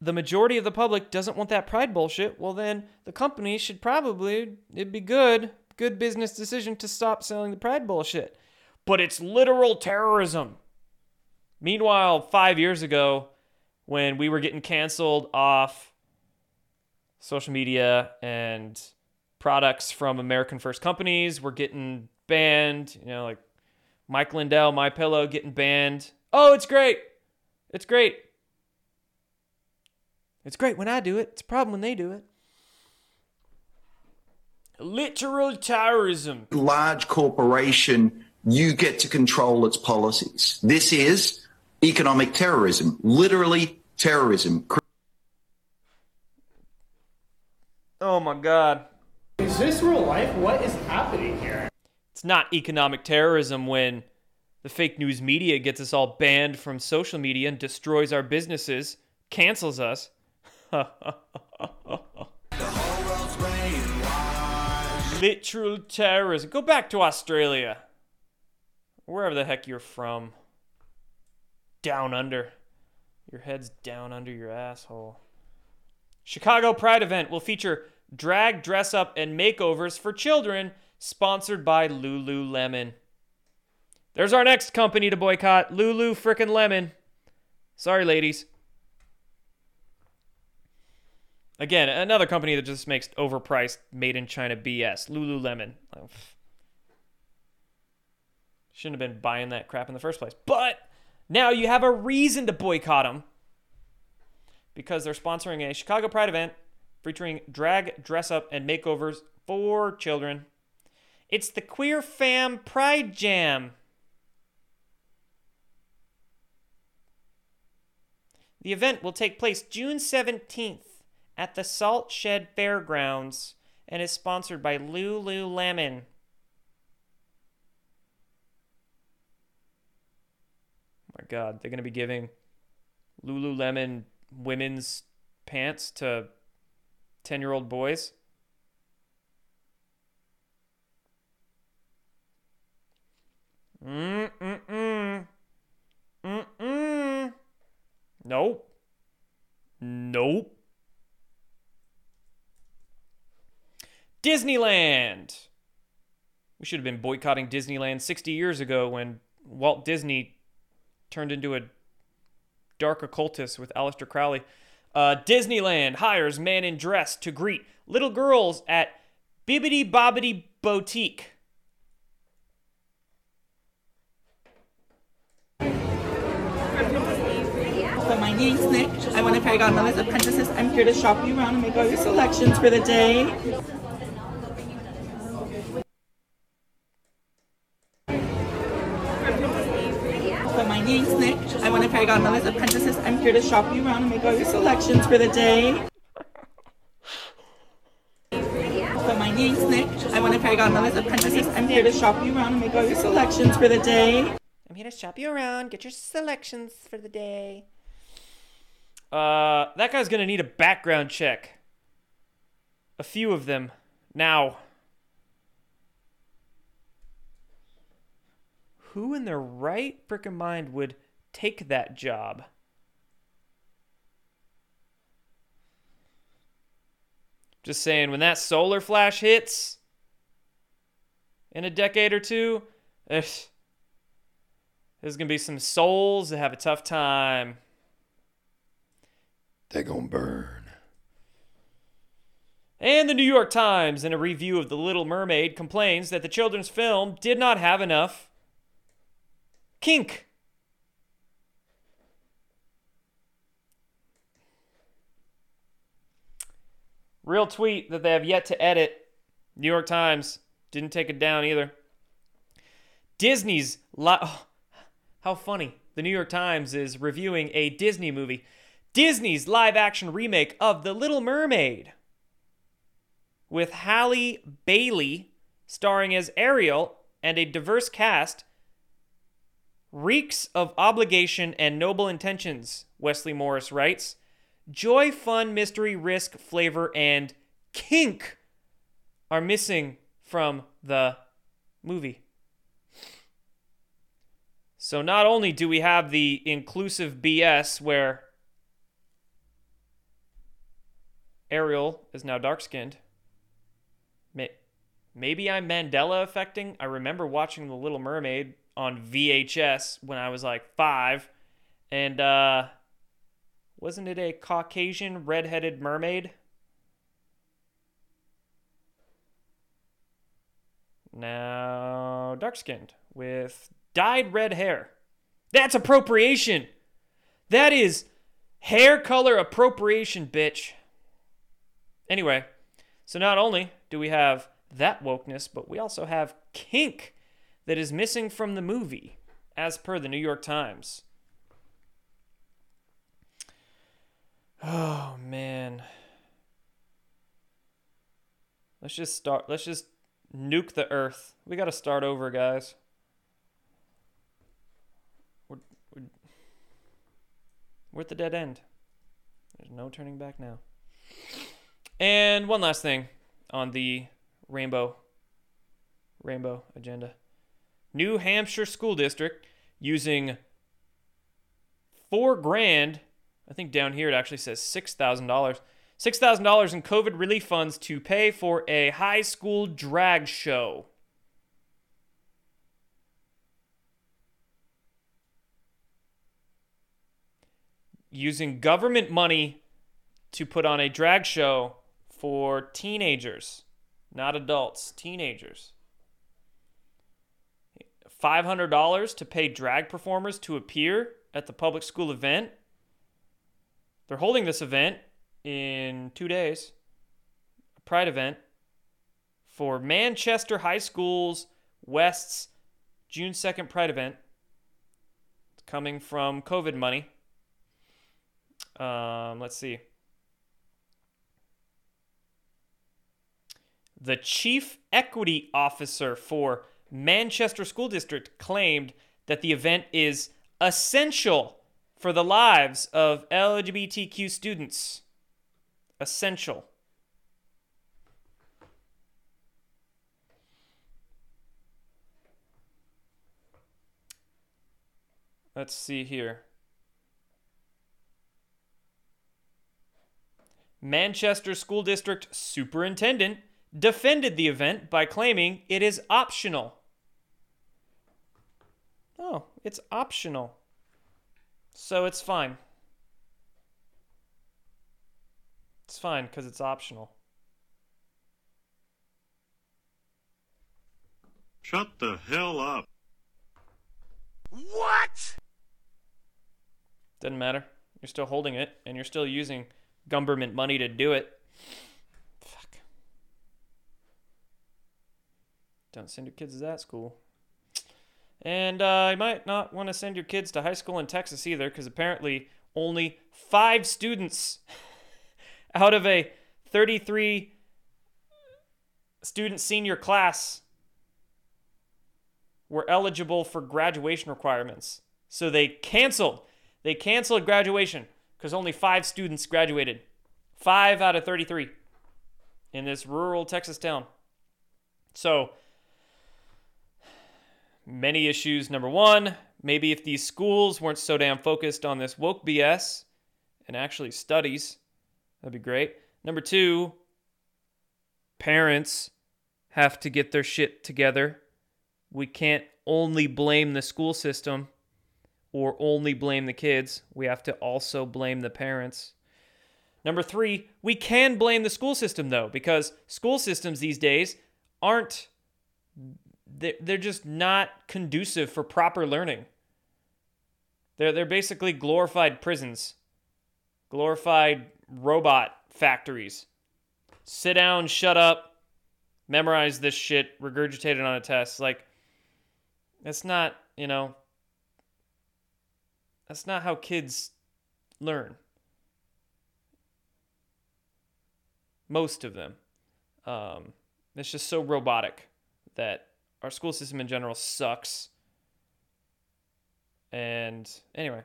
B: the majority of the public doesn't want that pride bullshit, well, then the company should probably, it'd be good, good business decision to stop selling the pride bullshit. But it's literal terrorism. Meanwhile, five years ago, when we were getting canceled off social media and products from American First companies were getting banned, you know, like Mike Lindell, My Pillow getting banned. Oh, it's great. It's great. It's great when I do it. It's a problem when they do it. Literal terrorism.
G: large corporation, you get to control its policies. This is economic terrorism, literally terrorism.
B: Oh my god.
H: Is this real life? What is happening here?
B: It's not economic terrorism when the fake news media gets us all banned from social media and destroys our businesses, cancels us. [laughs] Literal terrorism. Go back to Australia. Wherever the heck you're from. Down under. Your head's down under your asshole. Chicago Pride event will feature drag, dress up, and makeovers for children, sponsored by Lululemon. There's our next company to boycott Lulu frickin' Lemon. Sorry, ladies. Again, another company that just makes overpriced, made in China BS. Lululemon. Oh. Shouldn't have been buying that crap in the first place. But now you have a reason to boycott them because they're sponsoring a Chicago Pride event featuring drag, dress up, and makeovers for children. It's the Queer Fam Pride Jam. The event will take place June 17th at the Salt Shed Fairgrounds and is sponsored by Lululemon. Oh my god, they're going to be giving Lululemon women's pants to 10 year old boys. Mm mm mm. Mm mm. Nope. Nope. Disneyland. We should have been boycotting Disneyland 60 years ago when Walt Disney turned into a dark occultist with Aleister Crowley. Uh, Disneyland hires man in dress to greet little girls at Bibbidi Bobbidi Boutique.
I: So my name's Nick. I'm one of Fairy Godmother's apprentices. I'm here to shop you around and make all your selections for the day. I'm one of Fairy Godmother's apprentices. I'm here to shop you around and make all your selections for the day. So my Peggy Snick. I'm one of Fairy Godmother's apprentices. I'm here to shop you around and make all your selections for the day.
B: I'm here to shop you around, get your selections for the day. Uh, that guy's gonna need a background check. A few of them. Now. Who in their right frickin' mind would take that job? Just saying, when that solar flash hits in a decade or two, there's, going to be some souls that have a tough time. They're going to burn. And the New York Times, in a review of The Little Mermaid, complains that the children's film did not have enough kink. Real tweet that they have yet to edit. New York Times didn't take it down either. Disney's li- oh, how funny. The New York Times is reviewing a Disney movie. Disney's live action remake of The Little Mermaid with Halle Bailey starring as Ariel and a diverse cast reeks of obligation and noble intentions, Wesley Morris writes. Joy, fun, mystery, risk, flavor, and kink are missing from the movie. So not only do we have the inclusive BS where Ariel is now dark skinned. Maybe I'm Mandela affecting. I remember watching The Little Mermaid on VHS when I was like five. And uh, wasn't it a Caucasian redheaded mermaid? Now, dark skinned with dyed red hair. That's appropriation. That is hair color appropriation, bitch. Anyway, so not only do we have that wokeness, but we also have kink that is missing from the movie, as per the New York Times. Oh man. Let's just start let's just nuke the earth. We got to start over, guys. We're, we're, at the dead end. There's no turning back now. And one last thing on the rainbow rainbow agenda. New Hampshire school district using 4 grand I think down here it actually says $6,000. $6,000 in COVID relief funds to pay for a high school drag show. Using government money to put on a drag show for teenagers, not adults, teenagers. $500 to pay drag performers to appear at the public school event they're holding this event in two days, a Pride event for Manchester High School's West's June 2nd Pride event. It's coming from COVID money. Um, let's see. The chief equity officer for Manchester School District claimed that the event is essential for the lives of LGBTQ students. Essential. Let's see here. Manchester School District Superintendent defended the event by claiming it is optional. Oh, it's optional. So it's fine. It's fine because it's optional.
A: Shut the hell up.
D: What?
B: Doesn't matter. You're still holding it, and you're still using government money to do it. Fuck. Don't send your kids to that school. And uh, you might not want to send your kids to high school in Texas either, because apparently only five students [laughs] out of a 33 student senior class were eligible for graduation requirements. So they canceled. They canceled graduation because only five students graduated. Five out of 33 in this rural Texas town. So, many issues. Number one, maybe if these schools weren't so damn focused on this woke BS and actually studies, that'd be great. Number two, parents have to get their shit together. We can't only blame the school system or only blame the kids. We have to also blame the parents. Number three, we can blame the school system though, because school systems these days aren't, they're just not conducive for proper learning. They're, they're basically glorified prisons, glorified robot factories. Sit down, shut up, memorize this shit, regurgitate it on a test. Like, that's not, you know, that's not how kids learn. Most of them. Um, it's just so robotic that our school system in general sucks. And anyway,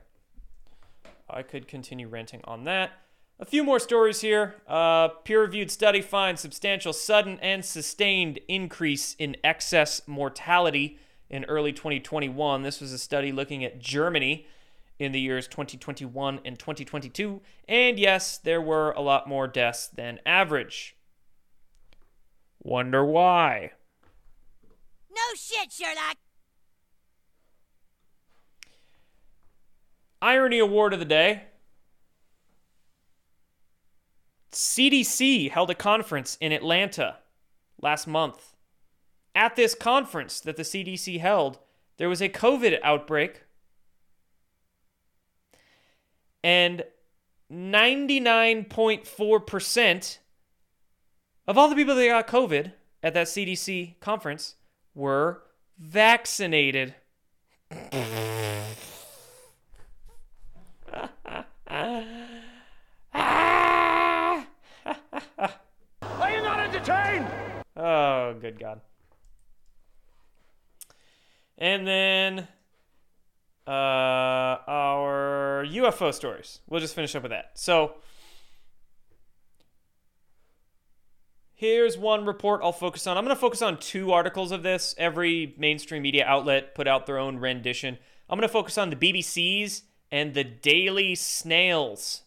B: I could continue ranting on that. A few more stories here. Uh, Peer reviewed study finds substantial sudden and sustained increase in excess mortality in early 2021. This was a study looking at Germany in the years 2021 and 2022. And yes, there were a lot more deaths than average. Wonder why?
J: No shit, Sherlock.
B: Irony Award of the Day. CDC held a conference in Atlanta last month. At this conference that the CDC held, there was a COVID outbreak, and 99.4% of all the people that got COVID at that CDC conference were vaccinated.
D: Are you not entertained?
B: Oh, good God. And then uh, our UFO stories. We'll just finish up with that. So here's one report I'll focus on. I'm going to focus on two articles of this. Every mainstream media outlet put out their own rendition. I'm going to focus on the BBC's and the Daily Snails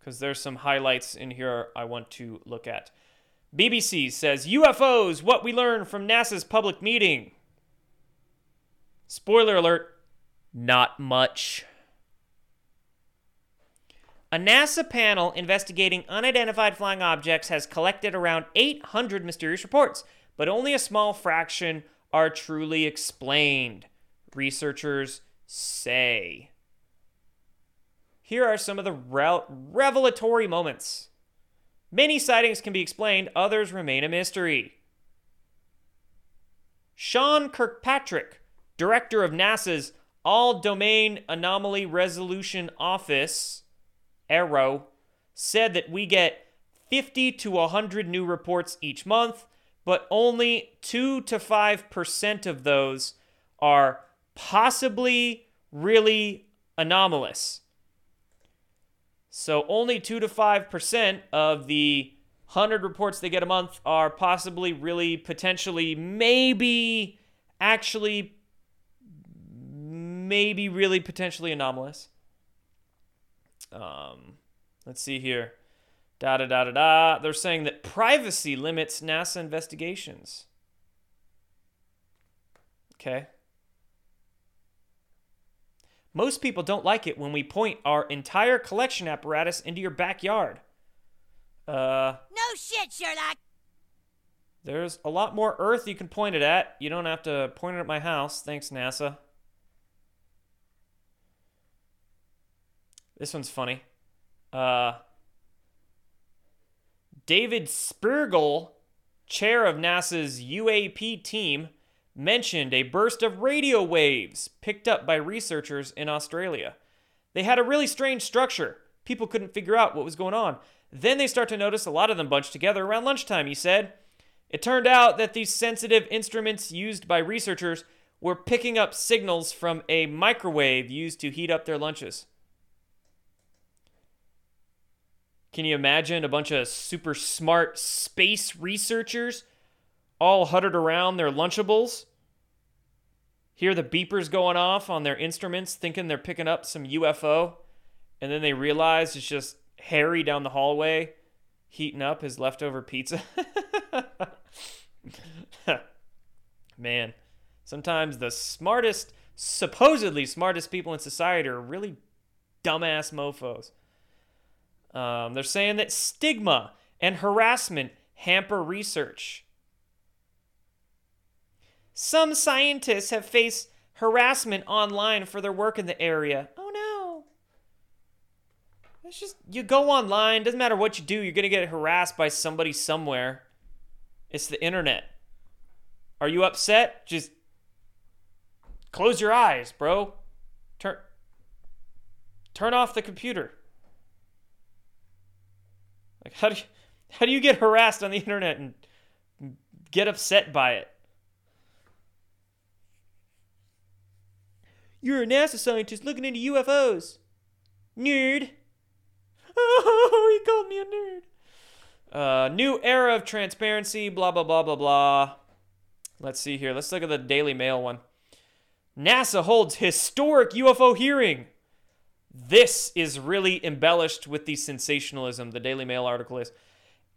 B: because there's some highlights in here I want to look at. BBC says UFOs, what we learned from NASA's public meeting. Spoiler alert, not much. A NASA panel investigating unidentified flying objects has collected around 800 mysterious reports, but only a small fraction are truly explained, researchers say. Here are some of the re- revelatory moments. Many sightings can be explained, others remain a mystery. Sean Kirkpatrick, director of NASA's All Domain Anomaly Resolution Office, AARO, said that we get 50 to 100 new reports each month, but only 2 to 5% of those are possibly really anomalous. So only 2 to 5% of the 100 reports they get a month are possibly, really, potentially, maybe, actually, maybe, really, potentially anomalous. Um, let's see here. Da da da da da. They're saying that privacy limits NASA investigations. Okay. Most people don't like it when we point our entire collection apparatus into your backyard. Uh,
J: No shit, Sherlock.
B: there's a lot more Earth you can point it at. You don't have to point it at my house. Thanks, NASA. This one's funny. Uh, David Spergel, chair of NASA's UAP team, mentioned a burst of radio waves picked up by researchers in Australia. They had a really strange structure. People couldn't figure out what was going on. Then they start to notice a lot of them bunched together around lunchtime, he said. It turned out that these sensitive instruments used by researchers were picking up signals from a microwave used to heat up their lunches. Can you imagine a bunch of super smart space researchers all huddled around their Lunchables? Hear the beepers going off on their instruments, thinking they're picking up some UFO, and then they realize it's just Harry down the hallway heating up his leftover pizza. [laughs] Man, sometimes the smartest, supposedly smartest people in society are really dumbass mofos. Um, they're saying that stigma and harassment hamper research. Some scientists have faced harassment online for their work in the area. Oh no. It's just, you go online, doesn't matter what you do, you're going to get harassed by somebody somewhere. It's the internet. Are you upset? Just close your eyes, bro. Turn turn off the computer. Like how do you, how do you get harassed on the internet and get upset by it? You're a NASA scientist looking into UFOs. Nerd. Oh, [laughs] he called me a nerd. Uh, new era of transparency, blah, blah, blah, blah, blah. Let's see here. Let's look at the Daily Mail one. NASA holds historic UFO hearing. This is really embellished with the sensationalism, the Daily Mail article is.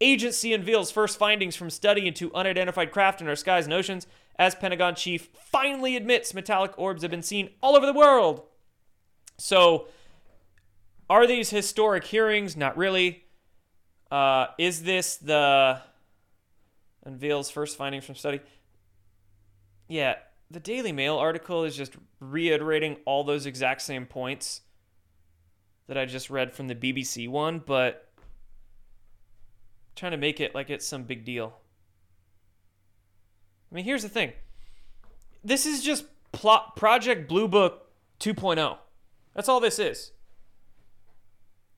B: Agency unveils first findings from study into unidentified craft in our skies and oceans as Pentagon chief finally admits metallic orbs have been seen all over the world. So, are these historic hearings? Not really. Uh, is this the unveils first findings from study? Yeah, the Daily Mail article is just reiterating all those exact same points that I just read from the BBC one, but trying to make it like it's some big deal. I mean, here's the thing. This is just plot Project Blue Book 2.0. That's all this is.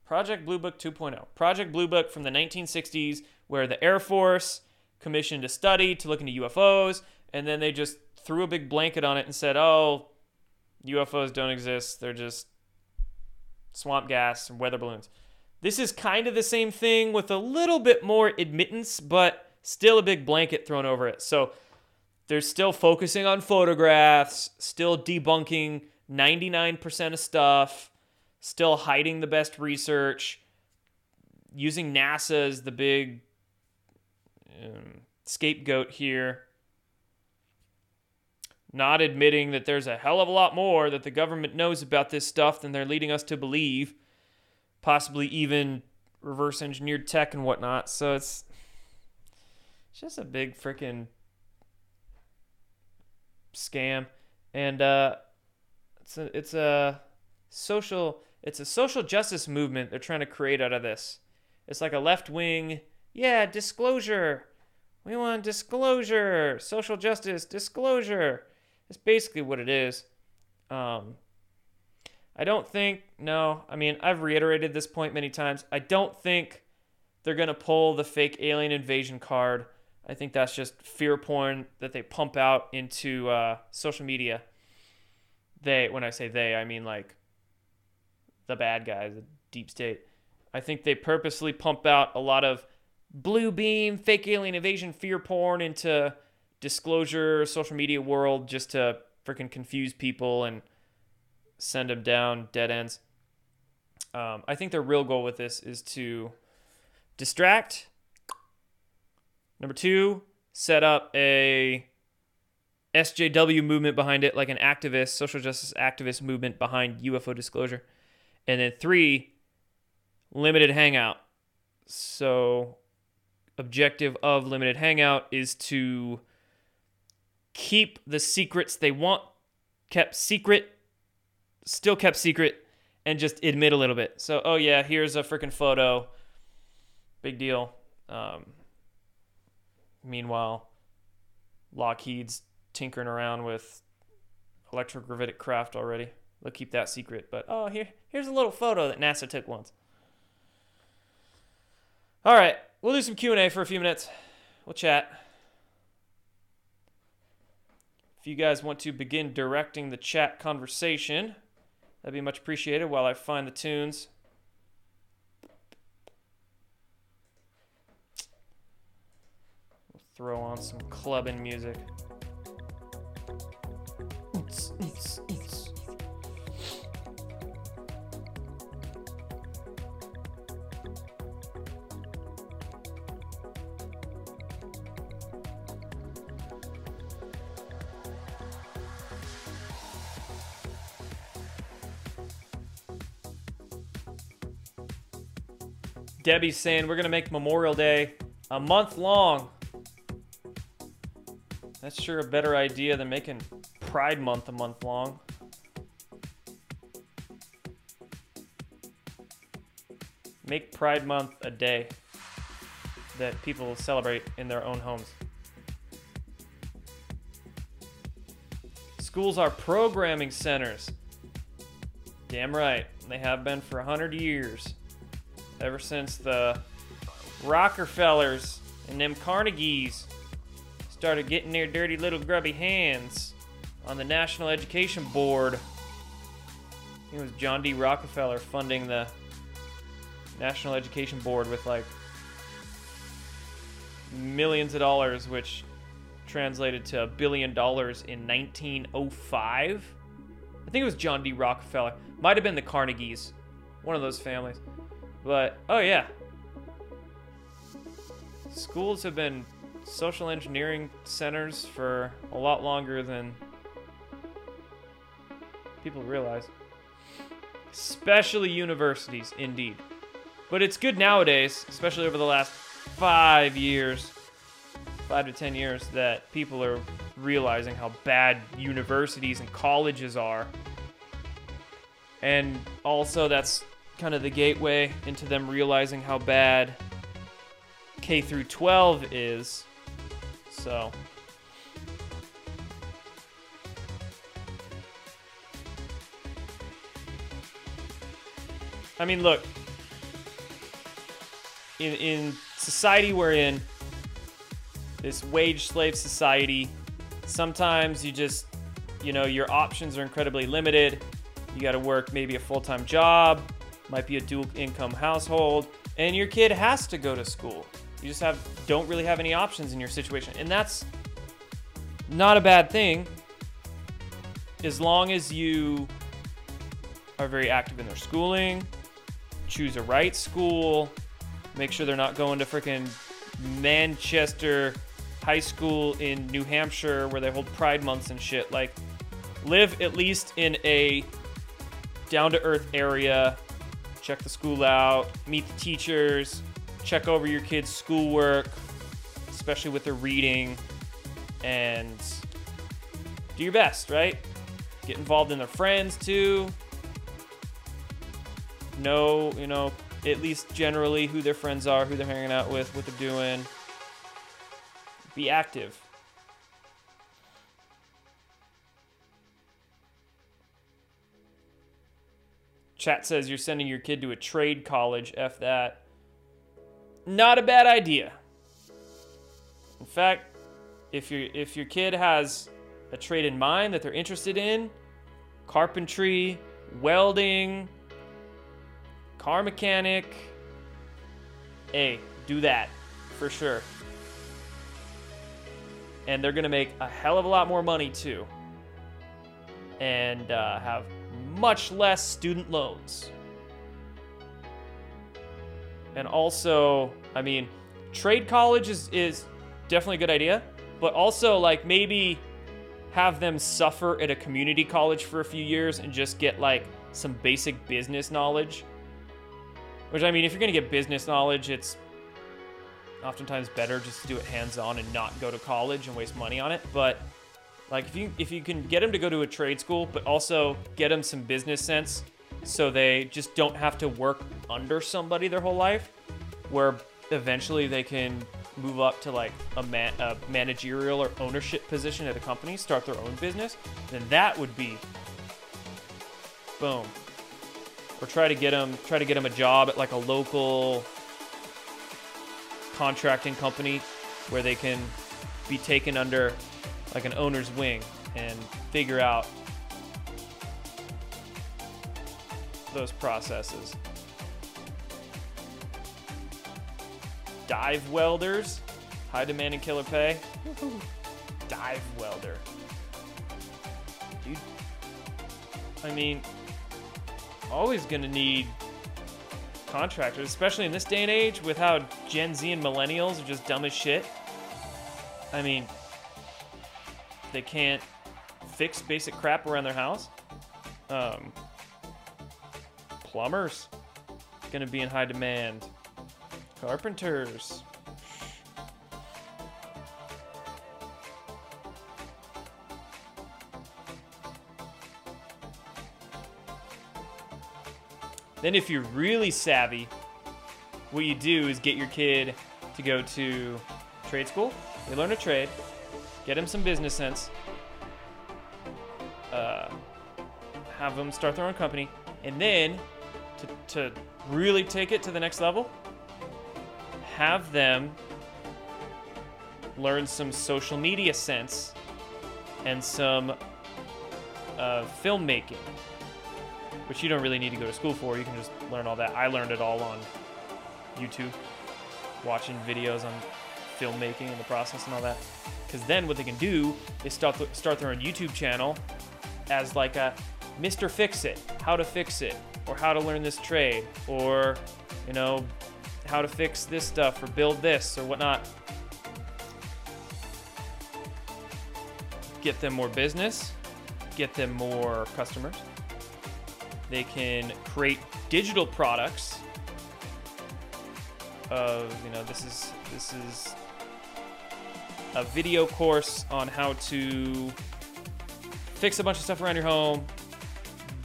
B: Project Blue Book 2.0. Project Blue Book from the 1960s, where the Air Force commissioned a study to look into UFOs, and then they just threw a big blanket on it and said, oh, UFOs don't exist. They're just swamp gas and weather balloons. This is kind of the same thing with a little bit more admittance, but still a big blanket thrown over it. So they're still focusing on photographs, still debunking 99% of stuff, still hiding the best research, using NASA as the big um, scapegoat here not admitting that there's a hell of a lot more that the government knows about this stuff than they're leading us to believe, possibly even reverse engineered tech and whatnot. So it's, it's just a big freaking scam, and uh, it's a it's a social it's a social justice movement they're trying to create out of this. It's like a left wing, yeah, disclosure. We want disclosure, social justice, disclosure. It's basically what it is. Um, I don't think, no, I mean, I've reiterated this point many times. I don't think they're going to pull the fake alien invasion card. I think that's just fear porn that they pump out into uh, social media. They, when I say they, I mean like the bad guys, the deep state. I think they purposely pump out a lot of blue beam, fake alien invasion, fear porn into disclosure social media world just to freaking confuse people and send them down dead ends. Um, I think their real goal with this is to distract. Number two, set up a SJW movement behind it, like an activist, social justice activist movement behind UFO disclosure. And then three, limited hangout. So, objective of limited hangout is to keep the secrets they want kept secret, still kept secret, and just admit a little bit. So, oh yeah, here's a freaking photo. Big deal. Um, meanwhile, Lockheed's tinkering around with electrogravitic craft already. They'll keep that secret. But oh, here, here's a little photo that NASA took once. All right, we'll do some Q and A for a few minutes. We'll chat. If you guys want to begin directing the chat conversation, that'd be much appreciated while I find the tunes. We'll throw on some clubbing music. Debbie's saying we're gonna make Memorial Day a month long. That's sure a better idea than making Pride Month a month long. Make Pride Month a day that people celebrate in their own homes. Schools are programming centers. Damn right. They have been for 100 years. Ever since the Rockefellers and them Carnegies started getting their dirty little grubby hands on the National Education Board. It was John D. Rockefeller funding the National Education Board with like millions of dollars, which translated to a billion dollars in 1905. I think it was John D. Rockefeller. Might have been the Carnegies, one of those families. But, oh yeah. Schools have been social engineering centers for a lot longer than people realize. Especially universities, indeed. But it's good nowadays, especially over the last five years, five to ten years, that people are realizing how bad universities and colleges are. And also, that's kind of the gateway into them realizing how bad K through 12 is. So, I mean, look, in in society we're in, this wage slave society, sometimes you just, you know, your options are incredibly limited. You got to work maybe a full time job, might be a dual income household, and your kid has to go to school. You just have don't really have any options in your situation, and that's not a bad thing as long as you are very active in their schooling, choose a right school, make sure they're not going to freaking Manchester High School in New Hampshire where they hold Pride months and shit. Like, live at least in a down to earth area, check the school out, meet the teachers, check over your kids' schoolwork, especially with their reading, and do your best, right? Get involved in their friends too. Know, you know, at least generally who their friends are, who they're hanging out with, what they're doing. Be active. Chat says you're sending your kid to a trade college. F that. Not a bad idea. In fact, if your if your kid has a trade in mind that they're interested in, carpentry, welding, car mechanic, hey, do that for sure. And they're gonna make a hell of a lot more money too, and uh, have much less student loans. And also, I mean, trade college is, is definitely a good idea, but also, like, maybe have them suffer at a community college for a few years and just get, like, some basic business knowledge. Which, I mean, if you're going to get business knowledge, it's oftentimes better just to do it hands on and not go to college and waste money on it. But, like, if you if you can get them to go to a trade school, but also get them some business sense so they just don't have to work under somebody their whole life, where eventually they can move up to like a, man, a managerial or ownership position at a company, start their own business, then that would be boom. Or try to get them try to get them a job at like a local contracting company where they can be taken under like an owner's wing. and figure out those processes. Dive welders, high demand and killer pay. [laughs] Dive welder. Dude, I mean, always gonna need contractors, especially in this day and age with how Gen Z and millennials are just dumb as shit. I mean, they can't fix basic crap around their house. Um, plumbers gonna be in high demand. Carpenters. Then, if you're really savvy, what you do is get your kid to go to trade school. They learn a trade, get them some business sense, uh, have them start their own company, and then to, to really take it to the next level, have them learn some social media sense and some uh, filmmaking which you don't really need to go to school for. You can just learn all that. I learned it all on YouTube, watching videos on filmmaking and the process and all that. Because then what they can do is start start their own YouTube channel as like a Mr. Fix It, how to fix it, or how to learn this trade, or you know how to fix this stuff or build this or whatnot. Get them more business, get them more customers they can create digital products of, you know, this is this is a video course on how to fix a bunch of stuff around your home,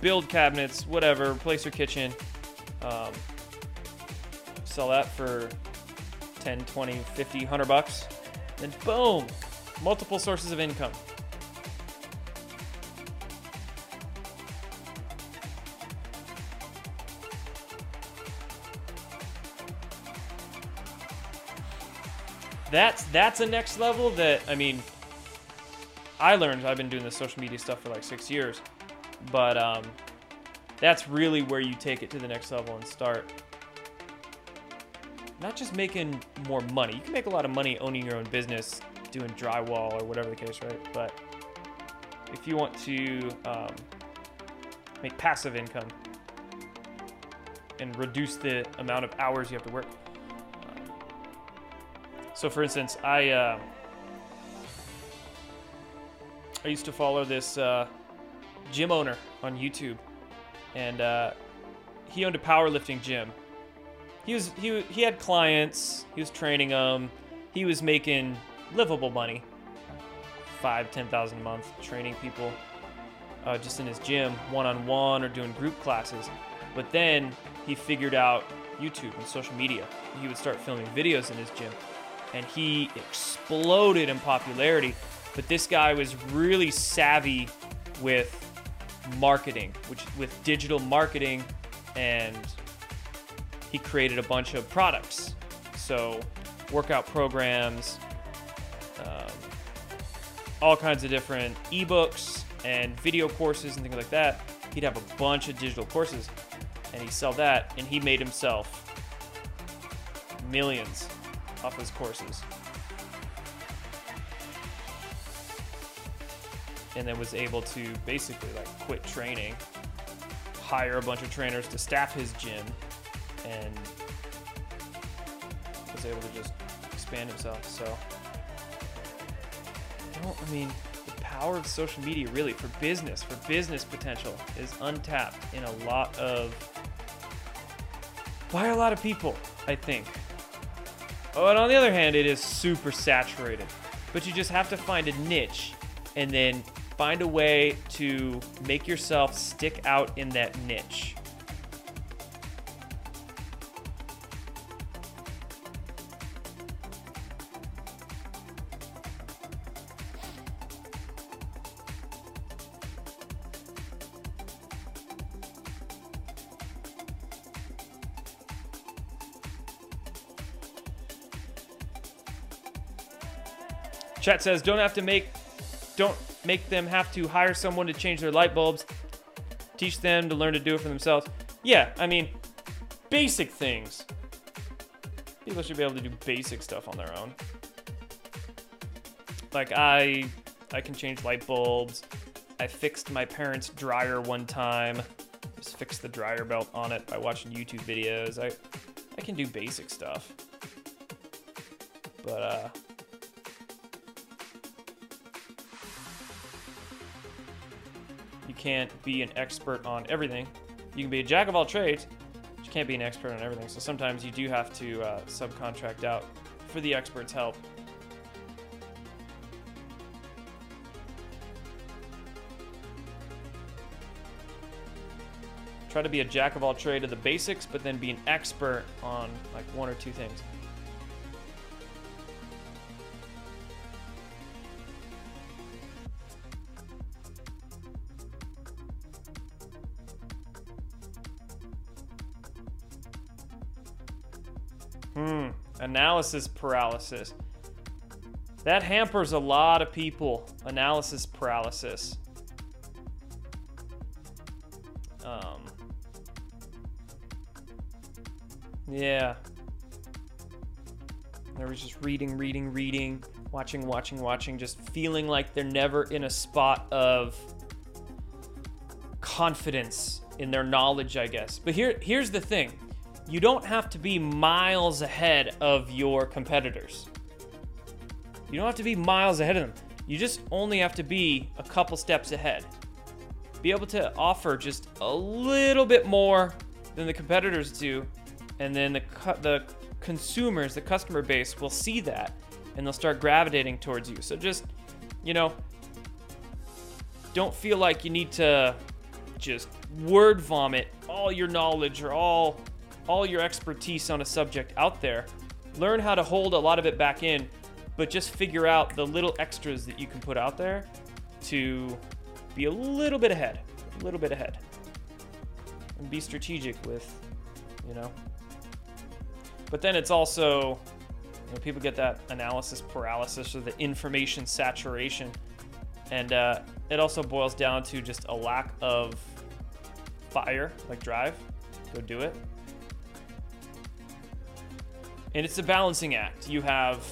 B: build cabinets, whatever, replace your kitchen. Um, sell that for 10, 20, 50, 100 bucks. And boom, multiple sources of income. That's that's a next level that I mean I learned I've been doing this social media stuff for like six years, but um, that's really where you take it to the next level and start not just making more money. You can make a lot of money owning your own business, doing drywall or whatever the case, right? But if you want to um, make passive income and reduce the amount of hours you have to work, so, for instance, I uh, I used to follow this uh, gym owner on YouTube, and uh, he owned a powerlifting gym. He was he he had clients. He was training them. He was making livable money, five ten thousand a month, training people uh, just in his gym, one on one or doing group classes. But then he figured out YouTube and social media. He would start filming videos in his gym and he exploded in popularity. But this guy was really savvy with marketing, which with digital marketing, and he created a bunch of products. So, workout programs, um, all kinds of different ebooks and video courses and things like that. He'd have a bunch of digital courses, and he sell that, and he made himself millions off his courses. And then was able to basically like quit training, hire a bunch of trainers to staff his gym, and was able to just expand himself. So, I mean, the power of social media really for business, for business potential, is untapped in a lot of by a lot of people, I think. But on the other hand, it is super saturated. But you just have to find a niche and then find a way to make yourself stick out in that niche. Chat says don't have to make don't make them have to hire someone to change their light bulbs, teach them to learn to do it for themselves. Yeah, I mean, basic things. People should be able to do basic stuff on their own. Like I I can change light bulbs. I fixed my parents' dryer one time. Just fixed the dryer belt on it by watching YouTube videos. I I can do basic stuff. But uh can't be an expert on everything. You can be a jack of all trades, but you can't be an expert on everything. So sometimes you do have to uh, subcontract out for the expert's help. Try to be a jack of all trade of the basics, but then be an expert on like one or two things. Analysis paralysis. That hampers a lot of people. Analysis paralysis. Um, yeah. They was just reading, reading, reading, watching, watching, watching, just feeling like they're never in a spot of confidence in their knowledge, I guess. But here, here's the thing you don't have to be miles ahead of your competitors. You don't have to be miles ahead of them. You just only have to be a couple steps ahead. Be able to offer just a little bit more than the competitors do, and then the cu- the consumers, the customer base will see that and they'll start gravitating towards you. So just, you know, don't feel like you need to just word vomit all your knowledge or all all your expertise on a subject out there. Learn how to hold a lot of it back in, but just figure out the little extras that you can put out there to be a little bit ahead, a little bit ahead. And be strategic with, you know. But then it's also, you know, people get that analysis paralysis or the information saturation. And uh, it also boils down to just a lack of fire, like drive. Go do it. And it's a balancing act. You have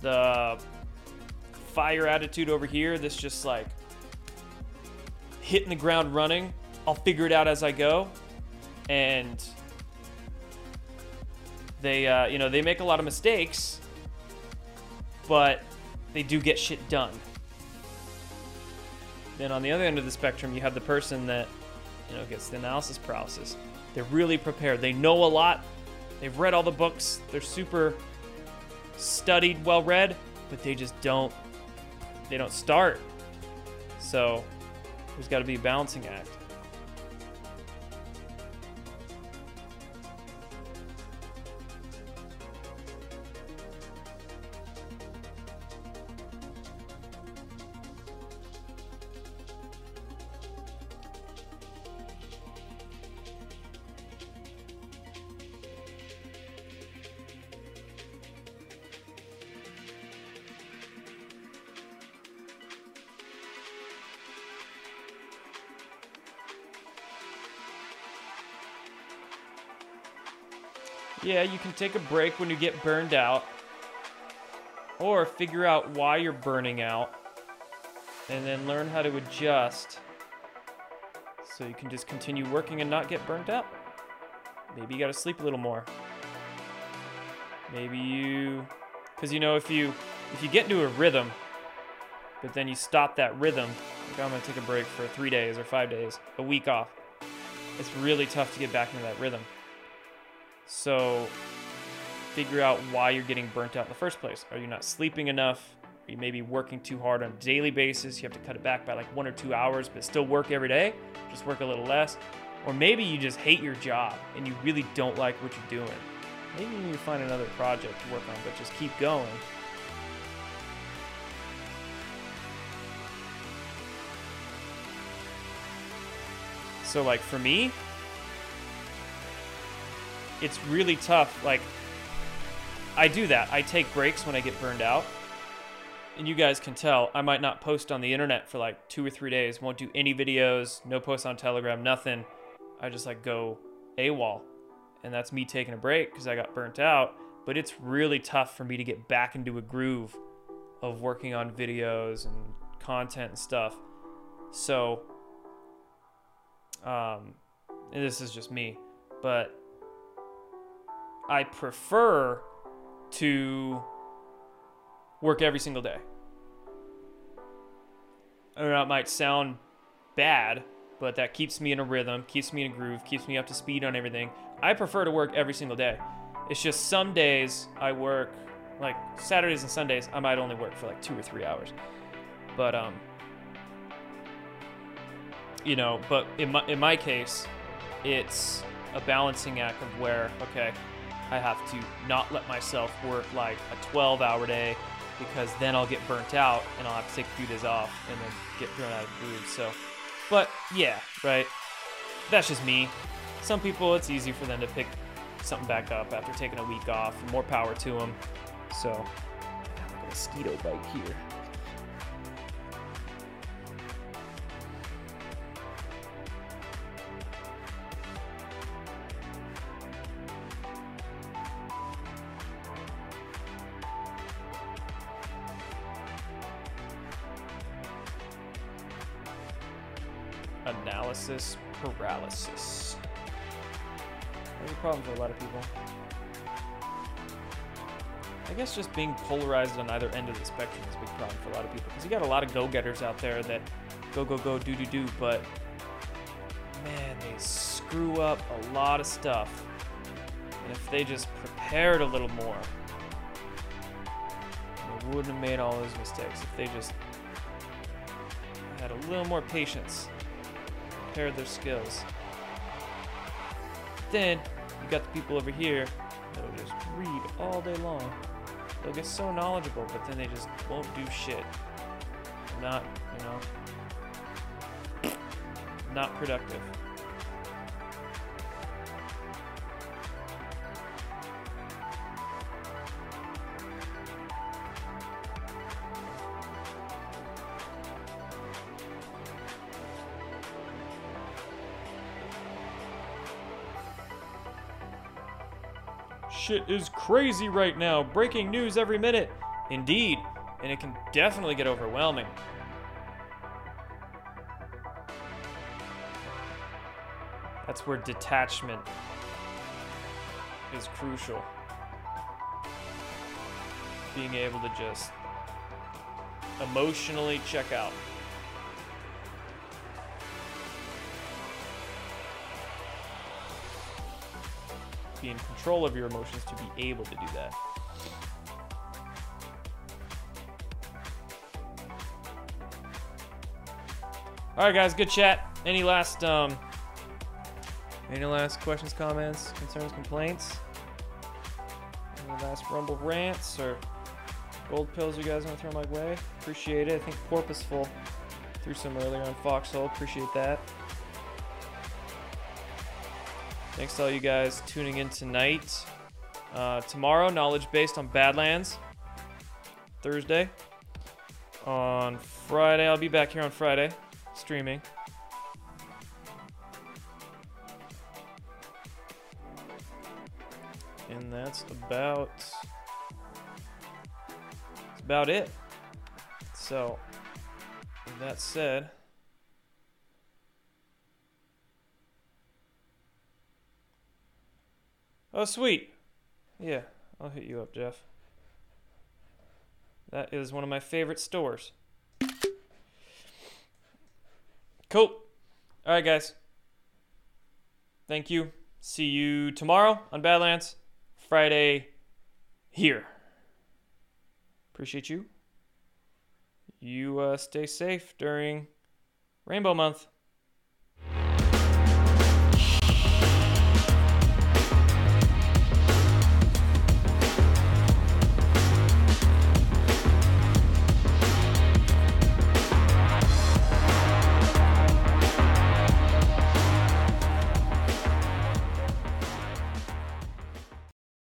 B: the fire attitude over here that's just like hitting the ground running. I'll figure it out as I go. And they, uh, you know, they make a lot of mistakes, but they do get shit done. Then on the other end of the spectrum, you have the person that, you know, gets the analysis paralysis. They're really prepared. They know a lot. They've read all the books. They're super studied, well read, but they just don't they don't start. So there's got to be a balancing act. Yeah, you can take a break when you get burned out, or figure out why you're burning out, and then learn how to adjust so you can just continue working and not get burned out. Maybe you gotta sleep a little more. Maybe you, because you know, if you if you get into a rhythm, but then you stop that rhythm, like I'm gonna take a break for three days or five days, a week off. It's really tough to get back into that rhythm. So figure out why you're getting burnt out in the first place. Are you not sleeping enough? Are you maybe working too hard on a daily basis? You have to cut it back by like one or two hours, but still work every day? Just work a little less. Or maybe you just hate your job and you really don't like what you're doing. Maybe you need to find another project to work on, but just keep going. So, like for me, it's really tough. Like, I do that. I take breaks when I get burned out. and you guys can tell, I might not post on the internet for like two or three days. Won't do any videos, no posts on Telegram, nothing. I just like go AWOL. And that's me taking a break because I got burnt out. But it's really tough for me to get back into a groove of working on videos and content and stuff. So, um, and this is just me, but I prefer to work every single day. I know it might sound bad, but that keeps me in a rhythm, keeps me in a groove, keeps me up to speed on everything. I prefer to work every single day. It's just some days I work, like Saturdays and Sundays, I might only work for like two or three hours. But, um, you know, but in my, in my case, it's a balancing act of where, okay, I have to not let myself work like a 12 hour day because then I'll get burnt out and I'll have to take a few days off and then get thrown out of the groove. So, but yeah, right. That's just me. Some people, it's easy for them to pick something back up after taking a week off. More power to them. So, I have a mosquito bite here. Lot of people. I guess just being polarized on either end of the spectrum is a big problem for a lot of people because you got a lot of go-getters out there that go go go do do do, but man, they screw up a lot of stuff. And if they just prepared a little more, they wouldn't have made all those mistakes. If they just had a little more patience prepared their skills. Then you got the people over here that'll just read all day long. They'll get so knowledgeable, but then they just won't do shit. Not, you know, not productive. Shit is crazy right now. Breaking news every minute. Indeed, and it can definitely get overwhelming. That's where detachment is crucial. Being able to just emotionally check out. In control of your emotions to be able to do that. All right, guys, good chat. Any last um, any last questions, comments, concerns, complaints? Any last rumble rants or gold pills you guys want to throw my way? Appreciate it. I think Porpoiseful threw some earlier on Foxhole. Appreciate that. Thanks to all you guys tuning in tonight. Uh, tomorrow, knowledge based on Badlands. Thursday. On Friday, I'll be back here on Friday streaming. And that's about that's about it. So, that said, Oh, sweet. Yeah, I'll hit you up, Jeff. That is one of my favorite stores. Cool. All right, guys. Thank you. See you tomorrow on Badlands. Friday here. Appreciate you. You uh, stay safe during Rainbow Month.